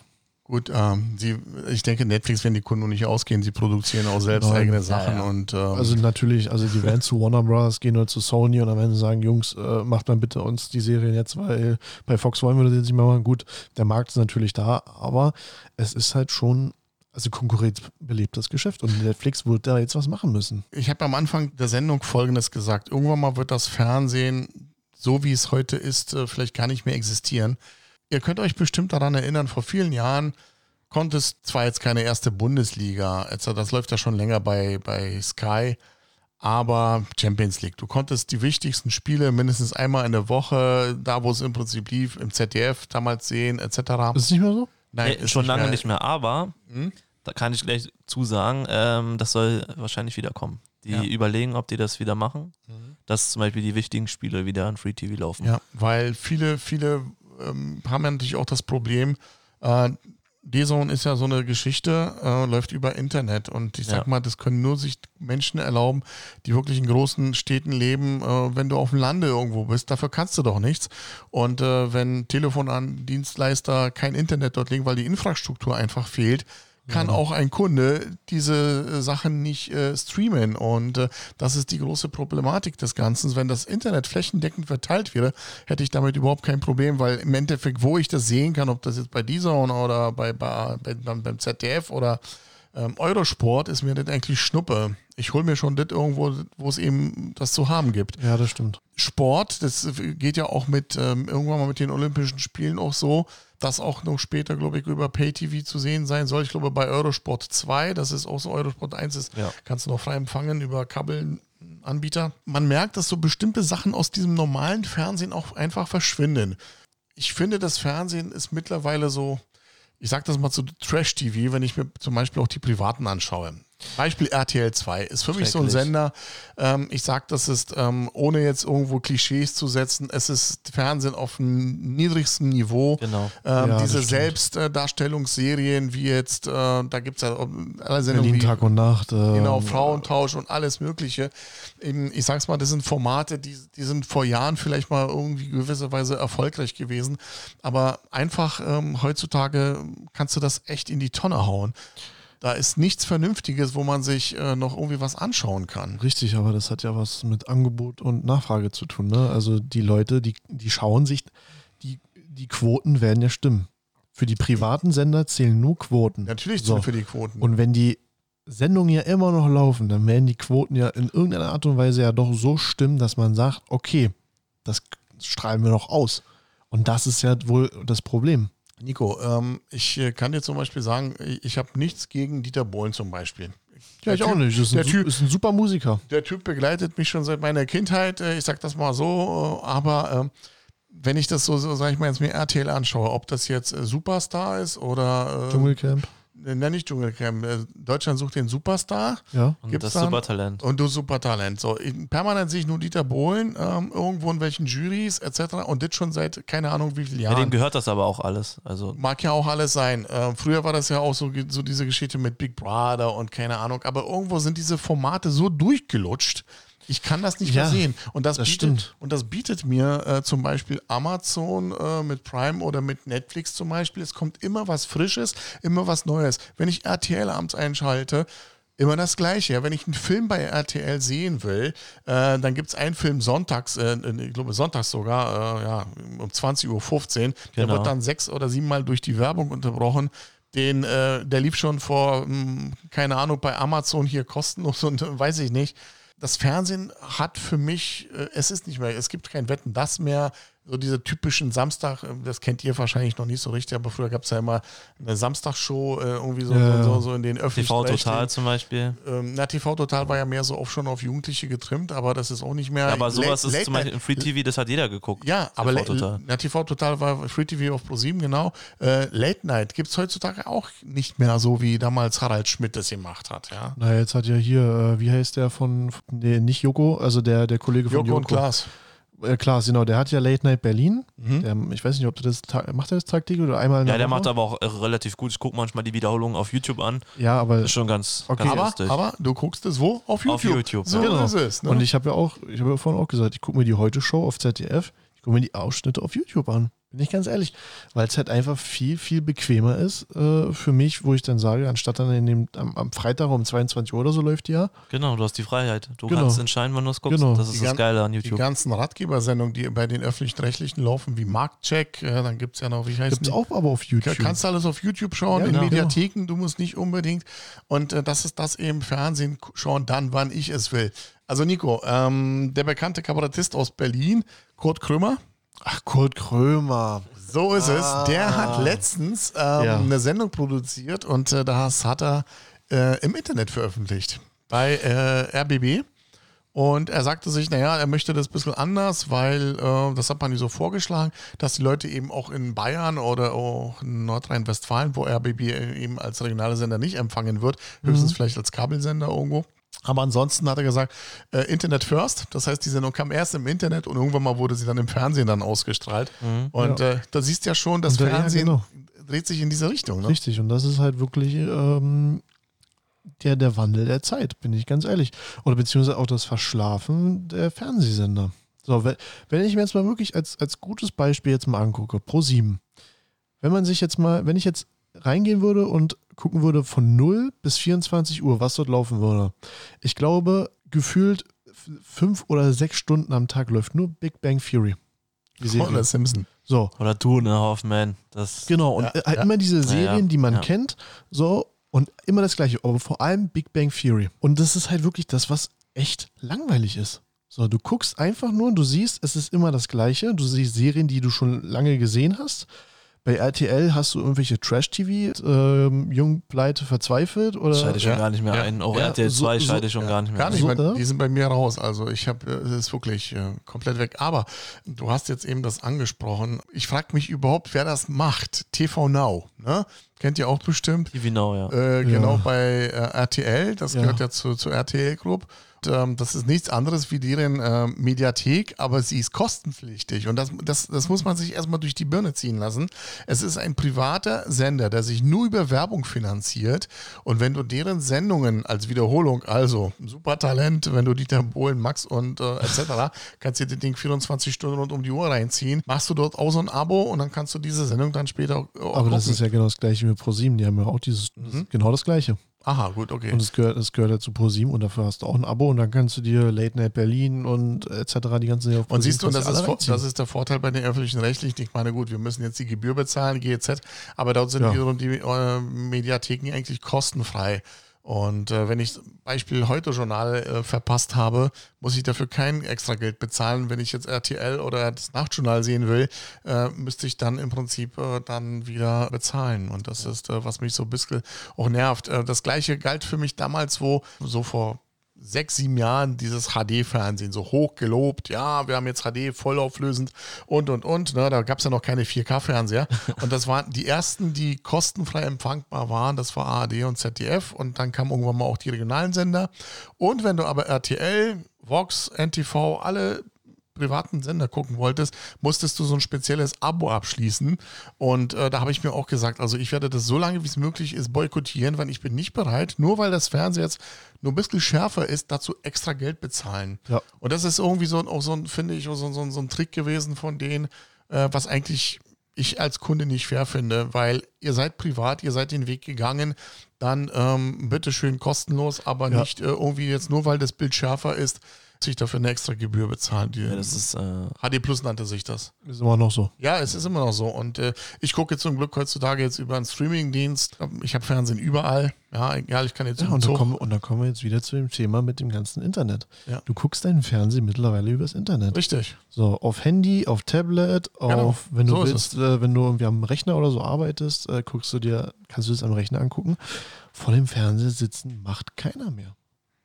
Gut, ähm, sie, ich denke, Netflix werden die Kunden nicht ausgehen. Sie produzieren auch selbst Nein. eigene Ja, Sachen ja. und ähm, Also natürlich, also die werden zu Warner Bros. gehen oder zu Sony und dann werden sie sagen, Jungs, äh, macht mal bitte uns die Serien jetzt, weil bei Fox wollen wir das jetzt nicht mehr machen. Gut, der Markt ist natürlich da, aber es ist halt schon, also Konkurrenz belebt das Geschäft und Netflix wird da jetzt was machen müssen. ich habe am Anfang der Sendung Folgendes gesagt. Irgendwann mal wird das Fernsehen, so wie es heute ist, äh, vielleicht gar nicht mehr existieren. Ihr könnt euch bestimmt daran erinnern, vor vielen Jahren konnte es zwar jetzt keine erste Bundesliga, etc., das läuft ja schon länger bei, bei Sky, aber Champions League. Du konntest die wichtigsten Spiele mindestens einmal in der Woche, da wo es im Prinzip lief, im ZDF damals sehen, etc. Ist es nicht mehr so? Nee, ist schon lange mehr- nicht mehr, aber Hm? da kann ich gleich zusagen, ähm, das soll wahrscheinlich wieder kommen. Die Ja. überlegen, ob die das wieder machen, dass zum Beispiel die wichtigen Spiele wieder an Free TV laufen. Ja, weil viele, viele ähm, haben ja natürlich auch das Problem, äh, D-Zone ist ja so eine Geschichte, äh, läuft über Internet und ich sag Ja. mal, das können nur sich Menschen erlauben, die wirklich in großen Städten leben, äh, wenn du auf dem Lande irgendwo bist, dafür kannst du doch nichts. Und äh, wenn Telefondienstleister kein Internet dort legen, weil die Infrastruktur einfach fehlt, kann auch ein Kunde diese äh, Sachen nicht äh, streamen. Und äh, das ist die große Problematik des Ganzen. Wenn das Internet flächendeckend verteilt wäre, hätte ich damit überhaupt kein Problem, weil im Endeffekt, wo ich das sehen kann, ob das jetzt bei DAZN oder bei, bei, bei, beim ZDF oder ähm, Eurosport, ist mir das eigentlich Schnuppe. Ich hole mir schon das irgendwo, wo es eben das zu haben gibt. Ja, das stimmt. Sport, das geht ja auch mit ähm, irgendwann mal mit den Olympischen Spielen auch so, dass auch noch später, glaube ich, über Pay-TV zu sehen sein soll. Ich glaube, bei Eurosport 2, das ist auch so Eurosport 1 ist, Ja. kannst du noch frei empfangen über Kabelanbieter. Man merkt, dass so bestimmte Sachen aus diesem normalen Fernsehen auch einfach verschwinden. Ich finde, das Fernsehen ist mittlerweile so, ich sage das mal zu Trash-TV, wenn ich mir zum Beispiel auch die Privaten anschaue. Beispiel RTL 2 ist für mich so ein. Sender. Ähm, ich sage, das ist, ähm, ohne jetzt irgendwo Klischees zu setzen, es ist Fernsehen auf dem niedrigsten Niveau. Genau. Ähm, Ja, diese. Selbstdarstellungsserien, wie jetzt, äh, da gibt es ja alle Sendungen Berlin wie Tag und Nacht. Äh, Genau, Frauentausch und alles Mögliche. Eben, Ich sag's mal, das sind Formate, die, die sind vor Jahren vielleicht mal irgendwie gewisserweise erfolgreich gewesen. Aber einfach ähm, heutzutage kannst du das echt in die Tonne hauen. Da ist nichts Vernünftiges, wo man sich äh, noch irgendwie was anschauen kann. Richtig, aber das hat ja was mit Angebot und Nachfrage zu tun. Ne? Also die Leute, die, die schauen sich, die, die Quoten werden ja stimmen. Für die privaten Sender zählen nur Quoten. Natürlich So. für die Quoten. Und wenn die Sendungen ja immer noch laufen, dann werden die Quoten ja in irgendeiner Art und Weise ja doch so stimmen, dass man sagt, okay, das strahlen wir noch aus. Und das ist ja wohl das Problem. Nico, ähm, ich äh, kann dir zum Beispiel sagen, ich, habe nichts gegen Dieter Bohlen zum Beispiel. Ja, ich Der auch Typ- nicht. Ist der ein, Typ- ist ein super Musiker. der Typ begleitet mich schon seit meiner Kindheit, äh, ich sag das mal so, äh, aber ähm, wenn ich das so, so sag ich mal, jetzt mir RTL anschaue, ob das jetzt äh, Superstar ist oder äh, Dschungelcamp. Äh, nenn nicht Dschungelcamp, äh, Deutschland sucht den Superstar Ja. Und Gibt's das dann- Supertalent. und du Supertalent. So, ich- permanent sehe ich nur Dieter Bohlen ähm, irgendwo in welchen Juries etc. und das schon seit keine Ahnung wie vielen Ja, Jahren. dem gehört das aber auch alles. Also Mag ja auch alles sein. Ähm, früher war das ja auch so, so diese Geschichte mit Big Brother und keine Ahnung. Aber irgendwo sind diese Formate so durchgelutscht. Ich kann das nicht Ja, mehr sehen. Und das, das bietet, stimmt. Und das bietet mir äh, zum Beispiel Amazon äh, mit Prime oder mit Netflix zum Beispiel. Es kommt immer was Frisches, immer was Neues. Wenn ich RTL abends einschalte, Immer das Gleiche. Ja, wenn ich einen Film bei RTL sehen will, äh, dann gibt es einen Film sonntags, äh, ich glaube sonntags sogar, äh, ja, um 20.15 Uhr. Der Genau. wird dann sechs oder sieben Mal durch die Werbung unterbrochen. Den, äh, der lief schon vor, hm, keine Ahnung, bei Amazon hier kostenlos und äh, weiß ich nicht. Das Fernsehen hat für mich, äh, es ist nicht mehr, es gibt kein Wetten, das mehr. So diese typischen Samstag, äh, das kennt ihr wahrscheinlich noch nicht so richtig, aber früher gab es ja immer eine Samstagshow, äh, irgendwie so, Ja. so, so in den öffentlichen TV Total zum Beispiel. Ähm, na, TV Total war ja mehr so auch schon auf Jugendliche getrimmt, aber das ist auch nicht mehr. Ja, aber sowas Late- ist zum Late Beispiel im Free TV, das hat jeder geguckt. ja, aber TV TV Total. Ja, TV Total war Free TV auf Pro7, genau. Äh, Late Night gibt es heutzutage auch nicht mehr so, wie damals Harald Schmidt das gemacht hat. Ja. Na, jetzt hat ja hier, äh, wie heißt der von, nee, nicht Joko, also der, der Kollege von Joko Joko. und Klaas. Äh, Klaas, genau, der hat ja Late Night Berlin. Mhm. Der, ich weiß nicht, ob der das, macht er das tagtäglich oder einmal in Ja, der Woche? macht aber auch äh, relativ gut. Ich gucke manchmal die Wiederholungen auf YouTube an. Ja, aber Das ist schon ganz, Okay. ganz Aber, lustig. aber du guckst es wo? Auf YouTube. Auf YouTube, So ja. Genau. ist es. Ne? Und ich habe ja auch, ich habe ja vorhin auch gesagt, ich gucke mir die Heute-Show auf ZDF, ich gucke mir die Ausschnitte auf YouTube an. Bin ich ganz ehrlich. Weil es halt einfach viel, viel bequemer ist äh, für mich, wo ich dann sage, anstatt dann in dem, am, am Freitag um 22 Uhr oder so läuft die ja. Genau, du hast die Freiheit. Du Genau. kannst entscheiden, wann du es guckst. Genau. Das ist Die das Geile an die YouTube. ganzen Ratgebersendungen, die bei den öffentlich-rechtlichen laufen, wie Marktcheck, äh, dann gibt es ja noch, wie heißt Gibt es auch aber auf YouTube. Kannst du alles auf YouTube schauen, Ja, in genau. Mediatheken, du musst nicht unbedingt. Und äh, das ist das eben Fernsehen schauen, dann, wann ich es will. Also Nico, ähm, der bekannte Kabarettist aus Berlin, Kurt Krümmer, Ach, Kurt Krömer. so ist es, der hat letztens ähm, Ja. eine Sendung produziert und äh, das hat er äh, im Internet veröffentlicht bei äh, RBB. Und er sagte sich, naja, er möchte das ein bisschen anders, weil äh, das hat man ihm so vorgeschlagen, dass die Leute eben auch in Bayern oder auch in Nordrhein-Westfalen, wo RBB eben als regionale Sender nicht empfangen wird, höchstens vielleicht als Kabelsender irgendwo. Aber ansonsten hat er gesagt, äh, Internet first. Das heißt, die Sendung kam erst im Internet und irgendwann mal wurde sie dann im Fernsehen dann ausgestrahlt. Und äh, da siehst du ja schon, das Und da- ja, Fernsehen genau. dreht sich in diese Richtung. Ne? Richtig, und das ist halt wirklich ähm, der, der Wandel der Zeit, bin ich ganz ehrlich. Oder beziehungsweise auch das Verschlafen der Fernsehsender. So, wenn, wenn ich mir jetzt mal wirklich als, als gutes Beispiel jetzt mal angucke, Pro 7. Wenn man sich jetzt mal, wenn ich jetzt reingehen würde und gucken würde von 0 bis 24 Uhr, was dort laufen würde. Ich glaube, gefühlt fünf oder sechs Stunden am Tag läuft nur Big Bang Theory. Oder Simpson. So, Oder du, ne, Hoffman. Das, Genau, und Ja, halt ja. immer diese Serien, ja, die man ja. kennt, so und immer das Gleiche, aber vor allem Big Bang Theory. Und das ist halt wirklich das, was echt langweilig ist. So, du guckst einfach nur und du siehst, es ist immer das Gleiche. Du siehst Serien, die du schon lange gesehen hast. Bei RTL hast du irgendwelche Trash-TV, ähm, Jung, Pleite, Verzweifelt oder. scheide ich schon Ja, gar nicht mehr ja, ein. Auch ja, RTL so- 2 so- scheide ich schon gar nicht mehr Gar nicht, So, mein, äh? die sind bei mir raus. Also ich habe, es ist wirklich äh, komplett weg. Aber du hast jetzt eben das angesprochen. Ich frage mich überhaupt, wer das macht. TV Now, ne? Kennt ihr auch bestimmt. TV Now, ja. Äh, Ja. Genau bei äh, RTL, das Ja. gehört ja zu, zu RTL Group. Und, ähm, das ist nichts anderes wie deren ähm, Mediathek, aber sie ist kostenpflichtig. Und das, das, das muss man sich erstmal durch die Birne ziehen lassen. Es ist ein privater Sender, der sich nur über Werbung finanziert. Und wenn du deren Sendungen als Wiederholung, also Supertalent, wenn du Dieter Bohlen, Max und äh, etc., kannst dir das Ding 24 Stunden rund um die Uhr reinziehen, machst du dort auch so ein Abo und dann kannst du diese Sendung dann später auch, auch aber das gucken. ist ja genau das Gleiche wie ProSieben. Die haben ja auch dieses, das ist genau das Gleiche. Aha, gut, okay. Und es gehört, es gehört ja zu ProSieben und dafür hast du auch ein Abo und dann kannst du dir Late Night Berlin und etc. die ganzen Serien auf Und ProSieben siehst du, und das ist, das ist der Vorteil bei den öffentlichen Rechtlichen. Ich meine, gut, wir müssen jetzt die Gebühr bezahlen, GEZ, aber dort sind Ja. wiederum die äh, Mediatheken eigentlich kostenfrei. Und äh, wenn ich Beispiel Heute-Journal äh, verpasst habe, muss ich dafür kein extra Geld bezahlen. Wenn ich jetzt RTL oder das Nachtjournal sehen will, äh, müsste ich dann im Prinzip äh, dann wieder bezahlen. Und das ist, äh, was mich so ein bisschen auch nervt. Äh, das gleiche galt für mich damals, wo so vor sechs, sieben Jahren dieses HD-Fernsehen so hoch gelobt. Ja, wir haben jetzt HD vollauflösend und, und, und. Ne, da gab es ja noch keine 4K-Fernseher. Und das waren die ersten, die kostenfrei empfangbar waren. Das war ARD und ZDF. Und dann kamen irgendwann mal auch die regionalen Sender. Und wenn du aber RTL, Vox, NTV, alle privaten Sender gucken wolltest, musstest du so ein spezielles Abo abschließen. Und äh, da habe ich mir auch gesagt, also ich werde das so lange wie es möglich ist boykottieren, weil ich bin nicht bereit, nur weil das Fernsehen jetzt nur ein bisschen schärfer ist, dazu extra Geld bezahlen. Ja. Und das ist irgendwie so, ein- auch so ein, finde ich, so, so, so ein Trick gewesen von denen, äh, was eigentlich ich als Kunde nicht fair finde, weil ihr seid privat, ihr seid den Weg gegangen, dann ähm, bitteschön kostenlos, aber Ja. nicht äh, irgendwie jetzt nur, weil das Bild schärfer ist, sich dafür eine extra Gebühr bezahlen. Die, Ja, das ist, äh, HD Plus nannte sich das. Ist immer noch so. Ja, es ist immer noch so. Und äh, ich gucke zum Glück heutzutage jetzt über einen Streamingdienst. Ich habe Fernsehen überall. Ja, egal, ich kann jetzt Ja, und dann, kommen, und dann kommen wir jetzt wieder zu dem Thema mit dem ganzen Internet. Ja. Du guckst deinen Fernsehen mittlerweile übers Internet. Richtig. So, auf Handy, auf Tablet, auf, Genau, wenn du so willst, äh, wenn du irgendwie am Rechner oder so arbeitest, äh, guckst du dir, kannst du das am Rechner angucken. Vor dem Fernseher sitzen macht keiner mehr.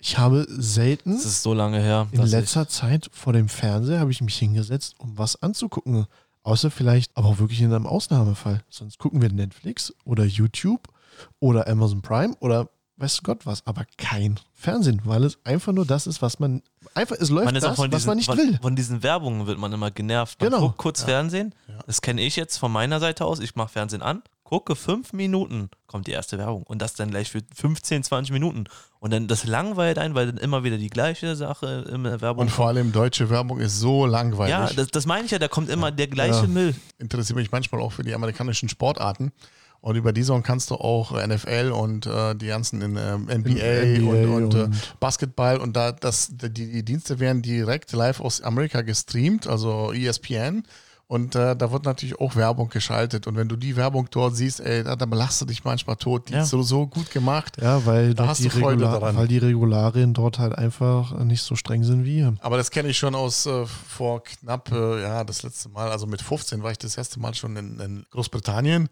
Ich habe selten das ist so lange her. in letzter Zeit vor dem Fernseher habe ich mich hingesetzt, um was anzugucken. Außer vielleicht, aber auch wirklich in einem Ausnahmefall. Sonst gucken wir Netflix oder YouTube oder Amazon Prime oder weiß Gott was, aber kein Fernsehen, weil es einfach nur das ist, was man einfach, es läuft das, von was diesen, man nicht von, will. von diesen Werbungen wird man immer genervt. Man Genau. guckt kurz Fernsehen. Das kenne ich jetzt von meiner Seite aus. Ich mache Fernsehen an, gucke fünf Minuten, kommt die erste Werbung. Und das dann gleich für 15, 20 Minuten. Und dann das langweilt ein, weil dann immer wieder die gleiche Sache in der Werbung Und vor allem deutsche Werbung ist so langweilig. Ja, das, das meine ich ja, da kommt immer der gleiche Ja. Müll. interessiere mich manchmal auch für die amerikanischen Sportarten. Und über die Saison kannst du auch NFL und äh, die ganzen in, ähm, NBA, NBA und, und, äh, und- Basketball und da das, die, die Dienste werden direkt live aus Amerika gestreamt, also ESPN. Und äh, da wird natürlich auch Werbung geschaltet. Und wenn du die Werbung dort siehst, ey, da, da belachst du dich manchmal tot. Die Ja. ist so, so gut gemacht. Ja, weil, Da hast die du Freude Regular- daran. weil die Regularien dort halt einfach nicht so streng sind wie hier. Aber das kenne ich schon aus äh, vor knapp, äh, ja, das letzte Mal, also mit 15 war ich das erste Mal schon in, in Großbritannien.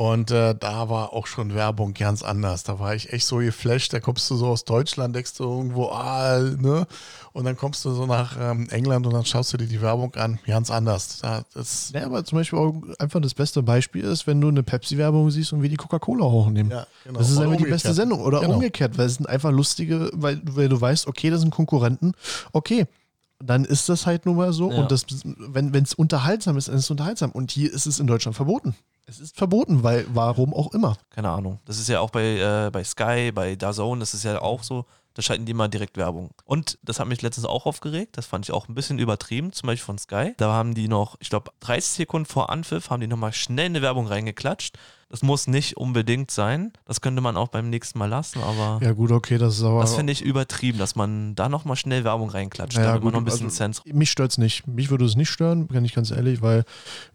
Und äh, da war auch schon Werbung ganz anders. Da war ich echt so geflasht. Da kommst du so aus Deutschland, denkst du irgendwo, ah, ne? Und dann kommst du so nach ähm, England und dann schaust du dir die Werbung an. Ganz anders. Da, das, Ja, aber zum Beispiel auch einfach das beste Beispiel ist, wenn du eine Pepsi-Werbung siehst und wie die Coca-Cola hochnehmen. Ja, genau. Das ist einfach die beste Sendung. Oder Genau. umgekehrt, weil es sind einfach lustige, weil, weil du weißt, okay, das sind Konkurrenten. Okay, dann ist das halt nun mal so. Ja. Und das, wenn es unterhaltsam ist, dann ist es unterhaltsam. Und hier ist es in Deutschland verboten. Es ist verboten, weil warum auch immer. Keine Ahnung. Das ist ja auch bei, äh, bei Sky, bei DAZN, das ist ja auch so. Da schalten die immer direkt Werbung. Und das hat mich letztens auch aufgeregt. Das fand ich auch ein bisschen übertrieben, zum Beispiel von Sky. Da haben die noch, ich glaube, 30 Sekunden vor Anpfiff haben die nochmal schnell eine Werbung reingeklatscht. Das muss nicht unbedingt sein. Das könnte man auch beim nächsten Mal lassen, aber Ja, gut, okay, das ist aber. das finde ich übertrieben, dass man da nochmal schnell Werbung reinklatscht, Ja, damit man gut, noch ein bisschen also, Sense. Mich stört es nicht. Mich würde es nicht stören, bin ich ganz ehrlich, weil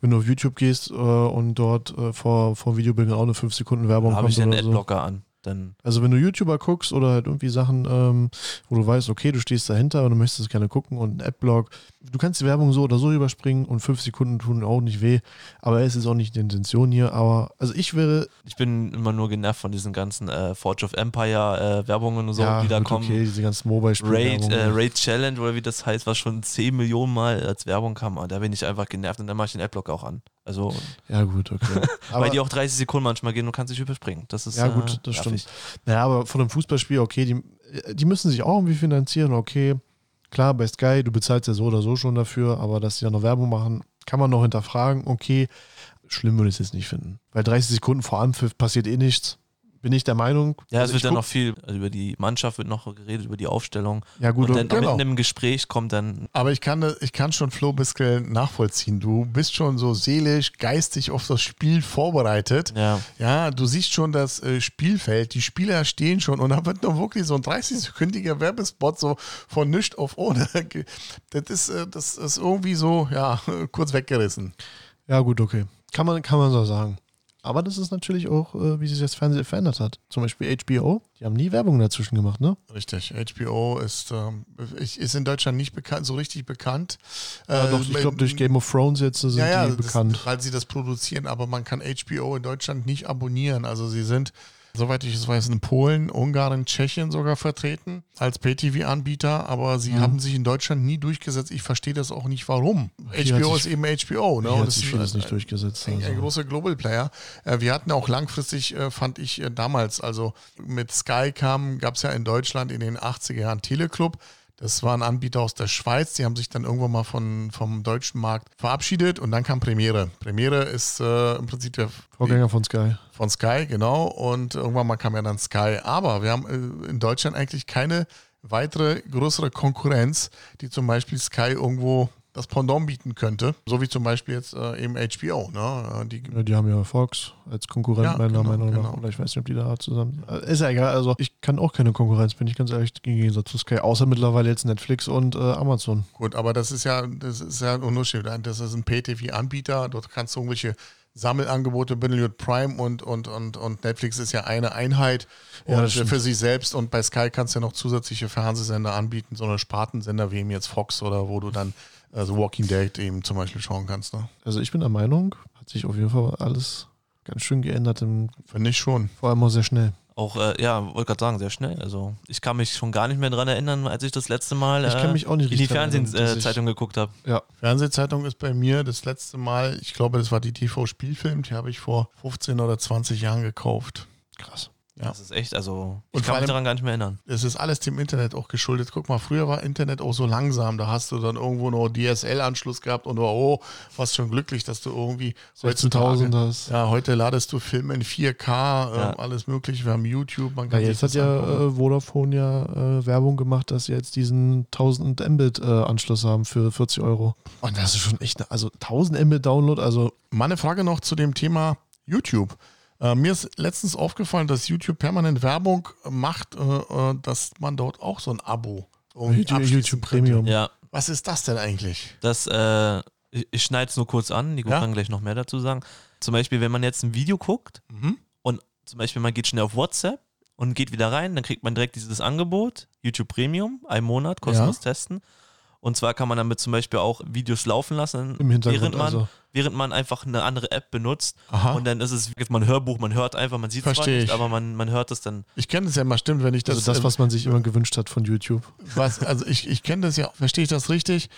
wenn du auf YouTube gehst äh, und dort äh, vor, vor Videobildern auch eine 5 Sekunden Werbung Da habe ich den oder so. Adblocker an. Dann Also wenn du YouTuber guckst oder halt irgendwie Sachen, ähm, wo du weißt, okay, du stehst dahinter und du möchtest es gerne gucken und ein Adblock, du kannst die Werbung so oder so überspringen und fünf Sekunden tun auch nicht weh, aber es ist auch nicht die Intention hier, aber also ich wäre, Ich bin immer nur genervt von diesen ganzen äh, Forge of Empire äh, Werbungen und so, ja, die da kommen. okay, diese ganzen Mobile-Spiele. Raid, äh, Raid Challenge oder wie das heißt, was schon 10 Millionen Mal als Werbung kam. Da bin ich einfach genervt und dann mache ich den Adblock auch an. Also, ja gut, okay. Aber, weil die auch 30 Sekunden manchmal gehen und kannst dich überspringen. Das ist ja äh, gut, das nervig. stimmt. Naja, aber von einem Fußballspiel, okay, die, die müssen sich auch irgendwie finanzieren, okay. Klar, bei Sky, du bezahlst ja so oder so schon dafür, aber dass die da noch Werbung machen, kann man noch hinterfragen, okay. Schlimm würde ich es jetzt nicht finden. Weil 30 Sekunden vor Anpfiff passiert eh nichts. Bin ich der Meinung. Ja, es Also wird dann noch viel, also über die Mannschaft wird noch geredet, über die Aufstellung. Ja, gut, und dann genau. mitten im Gespräch kommt dann, Aber ich kann, ich kann schon Flo Biskel nachvollziehen. Du bist schon so seelisch, geistig auf das Spiel vorbereitet. ja, Ja, du siehst schon das äh, Spielfeld, die Spieler stehen schon und da wird noch wirklich so ein 30-sekündiger Werbespot so von nichts auf ohne. Das ist, äh, das ist irgendwie so, ja, kurz weggerissen. Ja, gut, okay. Kann man, kann man so sagen. Aber das ist natürlich auch, äh, wie sich das Fernsehen verändert hat. Zum Beispiel HBO, die haben nie Werbung dazwischen gemacht, ne? Richtig. HBO ist, ähm, ist in Deutschland nicht bekannt, so richtig bekannt. Ja, Äh, doch, ich glaube, durch Game of Thrones jetzt sind ja, ja, die das, bekannt. weil sie das produzieren, aber man kann HBO in Deutschland nicht abonnieren. Also sie sind, soweit ich es weiß, in Polen, Ungarn, Tschechien sogar vertreten als Pay-TV-Anbieter, aber sie Mhm. haben sich in Deutschland nie durchgesetzt. Ich verstehe das auch nicht, warum. Hier HBO sich- ist eben HBO. Ne? Und hat das sich ist vieles ein- nicht durchgesetzt. ein, ein Also. großer Global Player. Äh, wir hatten auch langfristig, äh, fand ich äh, damals, also mit Sky kam, gab es ja in Deutschland in den 80er Jahren Teleclub. Das war ein Anbieter aus der Schweiz, die haben sich dann irgendwann mal von, vom deutschen Markt verabschiedet und dann kam Premiere. Premiere ist äh, im Prinzip der Vorgänger von Sky. von Sky, genau. Und irgendwann mal kam ja dann Sky. Aber wir haben äh, in Deutschland eigentlich keine weitere größere Konkurrenz, die zum Beispiel Sky irgendwo das Pendant bieten könnte. So wie zum Beispiel jetzt äh, eben HBO. Ne? Äh, Die, Ja, die haben ja Fox als Konkurrent Ja, meiner genau, Meinung nach. genau. Oder ich weiß nicht, ob die da zusammen. Äh, Ist ja egal. Also ich kann auch keine Konkurrenz, bin ich ganz ehrlich, im Gegensatz zu Sky. Außer mittlerweile jetzt Netflix und äh, Amazon. Gut, aber das ist ja, das ist ja ein Unterschied. Das ist ein Pay-TV-Anbieter. Dort kannst du irgendwelche Sammelangebote, Benelux Prime und, und, und, und Netflix ist ja eine Einheit Ja, stimmt. für sich selbst. Und bei Sky kannst du ja noch zusätzliche Fernsehsender anbieten, so eine Spartensender wie eben jetzt Fox oder wo du dann also Walking Dead eben zum Beispiel schauen kannst. Ne? Also ich bin der Meinung, hat sich auf jeden Fall alles ganz schön geändert, Finde ich schon. vor allem auch sehr schnell. Auch, äh, ja, wollte gerade sagen, sehr schnell. Also ich kann mich schon gar nicht mehr dran erinnern, als ich das letzte Mal Ich kann äh, mich auch nicht in die Fernsehzeitung geguckt habe. Ja, Fernsehzeitung ist bei mir das letzte Mal, ich glaube, das war die TV-Spielfilm, die habe ich vor 15 oder 20 Jahren gekauft. krass. Ja. Das ist echt, also ich Und kann mich daran gar nicht mehr erinnern. Es ist alles dem Internet auch geschuldet. Guck mal, früher war Internet auch so langsam. Da hast du dann irgendwo noch DSL-Anschluss gehabt und war, oh, warst schon glücklich, dass du irgendwie 16.000 das. Ja, heute ladest du Filme in 4K, Ja. ähm, alles mögliche. Wir haben YouTube, man Ja, kann jetzt sich hat ja angucken. äh, Vodafone ja äh, Werbung gemacht, dass sie jetzt diesen 1000 Mbit äh, Anschluss haben für 40 Euro. Und das ist schon echt, eine- also 1000 Mbit Download, also Meine Frage noch zu dem Thema YouTube. Äh, mir ist letztens aufgefallen, dass YouTube permanent Werbung macht, äh, äh, dass man dort auch so ein Abo YouTube, YouTube. Premium. Ja, Was ist das denn eigentlich? das, äh, ich, ich schneide es nur kurz an, Nico Ja? kann gleich noch mehr dazu sagen. Zum Beispiel, wenn man jetzt ein Video guckt Mhm. und zum Beispiel man geht schnell auf WhatsApp und geht wieder rein, dann kriegt man direkt dieses Angebot, YouTube Premium, ein Monat, kostenlos testen. Und zwar kann man damit zum Beispiel auch Videos laufen lassen, Im Hintergrund, während man, also. Während man einfach eine andere App benutzt. Aha. Und dann ist es jetzt mal ein Hörbuch, man hört einfach, man sieht es zwar nicht, ich. aber man, man hört es dann. Ich kenne das ja mal, stimmt, wenn ich das. also das, äh, was man sich immer gewünscht hat von YouTube. Was, also ich, ich kenne das ja, verstehe ich das richtig?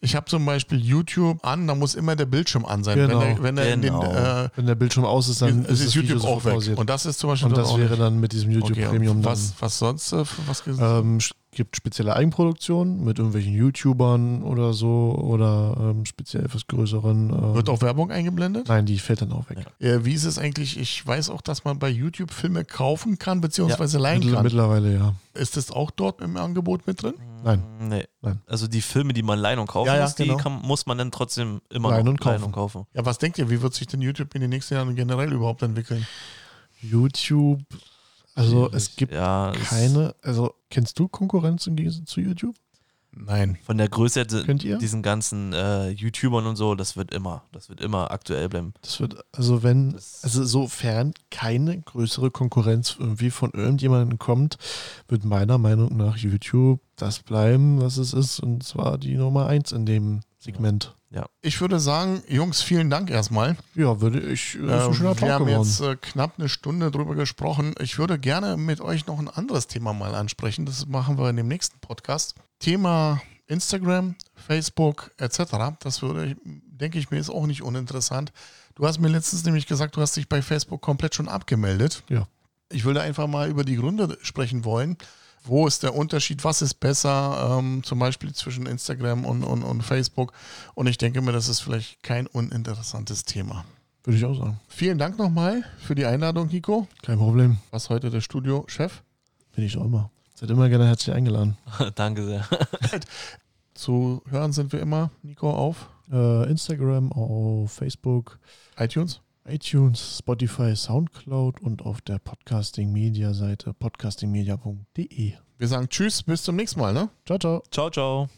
Ich habe zum Beispiel YouTube an, da muss immer der Bildschirm an sein. Genau. Wenn er, wenn er Genau. den äh, Wenn der Bildschirm aus ist, dann ist ist das YouTube Video auch weg. pausiert. Und das ist zum Beispiel Und das wäre nicht. dann mit diesem YouTube Okay, Premium dann. was, was sonst? Äh, was Ähm, es gibt spezielle Eigenproduktionen mit irgendwelchen YouTubern oder so oder ähm, speziell etwas größeren. Ähm, Wird auch Werbung eingeblendet? nein, die fällt dann auch weg. Äh, wie ist es eigentlich? Ich weiß auch, dass man bei YouTube Filme kaufen kann, beziehungsweise leihen Mittl- kann. Mittlerweile ja. Ist das auch dort im Angebot mit drin? Nein. Nee. Nein. Also die Filme, die man leihen und kaufen Ja, ja, muss, die genau. kann, muss man dann trotzdem immer Leihen noch und kaufen. leihen und kaufen. Ja, was denkt ihr, wie wird sich denn YouTube in den nächsten Jahren generell überhaupt entwickeln? YouTube, also es Schwierig. gibt ja, es- keine, also kennst du Konkurrenz im Gegensatz zu YouTube? Nein. Von der Größe diesen ganzen äh, YouTubern und so, das wird immer, das wird immer aktuell bleiben. Das wird, also wenn, Das- also sofern keine größere Konkurrenz irgendwie von irgendjemandem kommt, wird meiner Meinung nach YouTube das bleiben, was es ist, und zwar die Nummer eins in dem Segment. Ich würde sagen, Jungs, vielen Dank erstmal. Ja, würde ich, schöner wir haben geworden. jetzt äh, knapp eine Stunde drüber gesprochen. Ich würde gerne mit euch noch ein anderes Thema mal ansprechen. Das machen wir in dem nächsten Podcast. Thema Instagram, Facebook etc. Das würde, ich- denke ich mir, ist auch nicht uninteressant. Du hast mir letztens nämlich gesagt, du hast dich bei Facebook komplett schon abgemeldet. Ja. Ich würde einfach mal über die Gründe sprechen wollen. Wo ist der Unterschied? Was ist besser, ähm, zum Beispiel zwischen Instagram und, und, und Facebook? Und ich denke mir, das ist vielleicht kein uninteressantes Thema. Würde ich auch sagen. Vielen Dank nochmal für die Einladung, Nico. Kein Problem. Was heute der Studiochef. Bin ich auch immer. Seid immer gerne herzlich eingeladen. Danke sehr. Zu hören sind wir immer, Nico, auf Äh, Instagram, auf Facebook, iTunes. iTunes, Spotify, Soundcloud und auf der Podcasting-Media-Seite podcastingmedia.de. Wir sagen Tschüss, bis zum nächsten Mal. Ne? Ciao, ciao. ciao, ciao.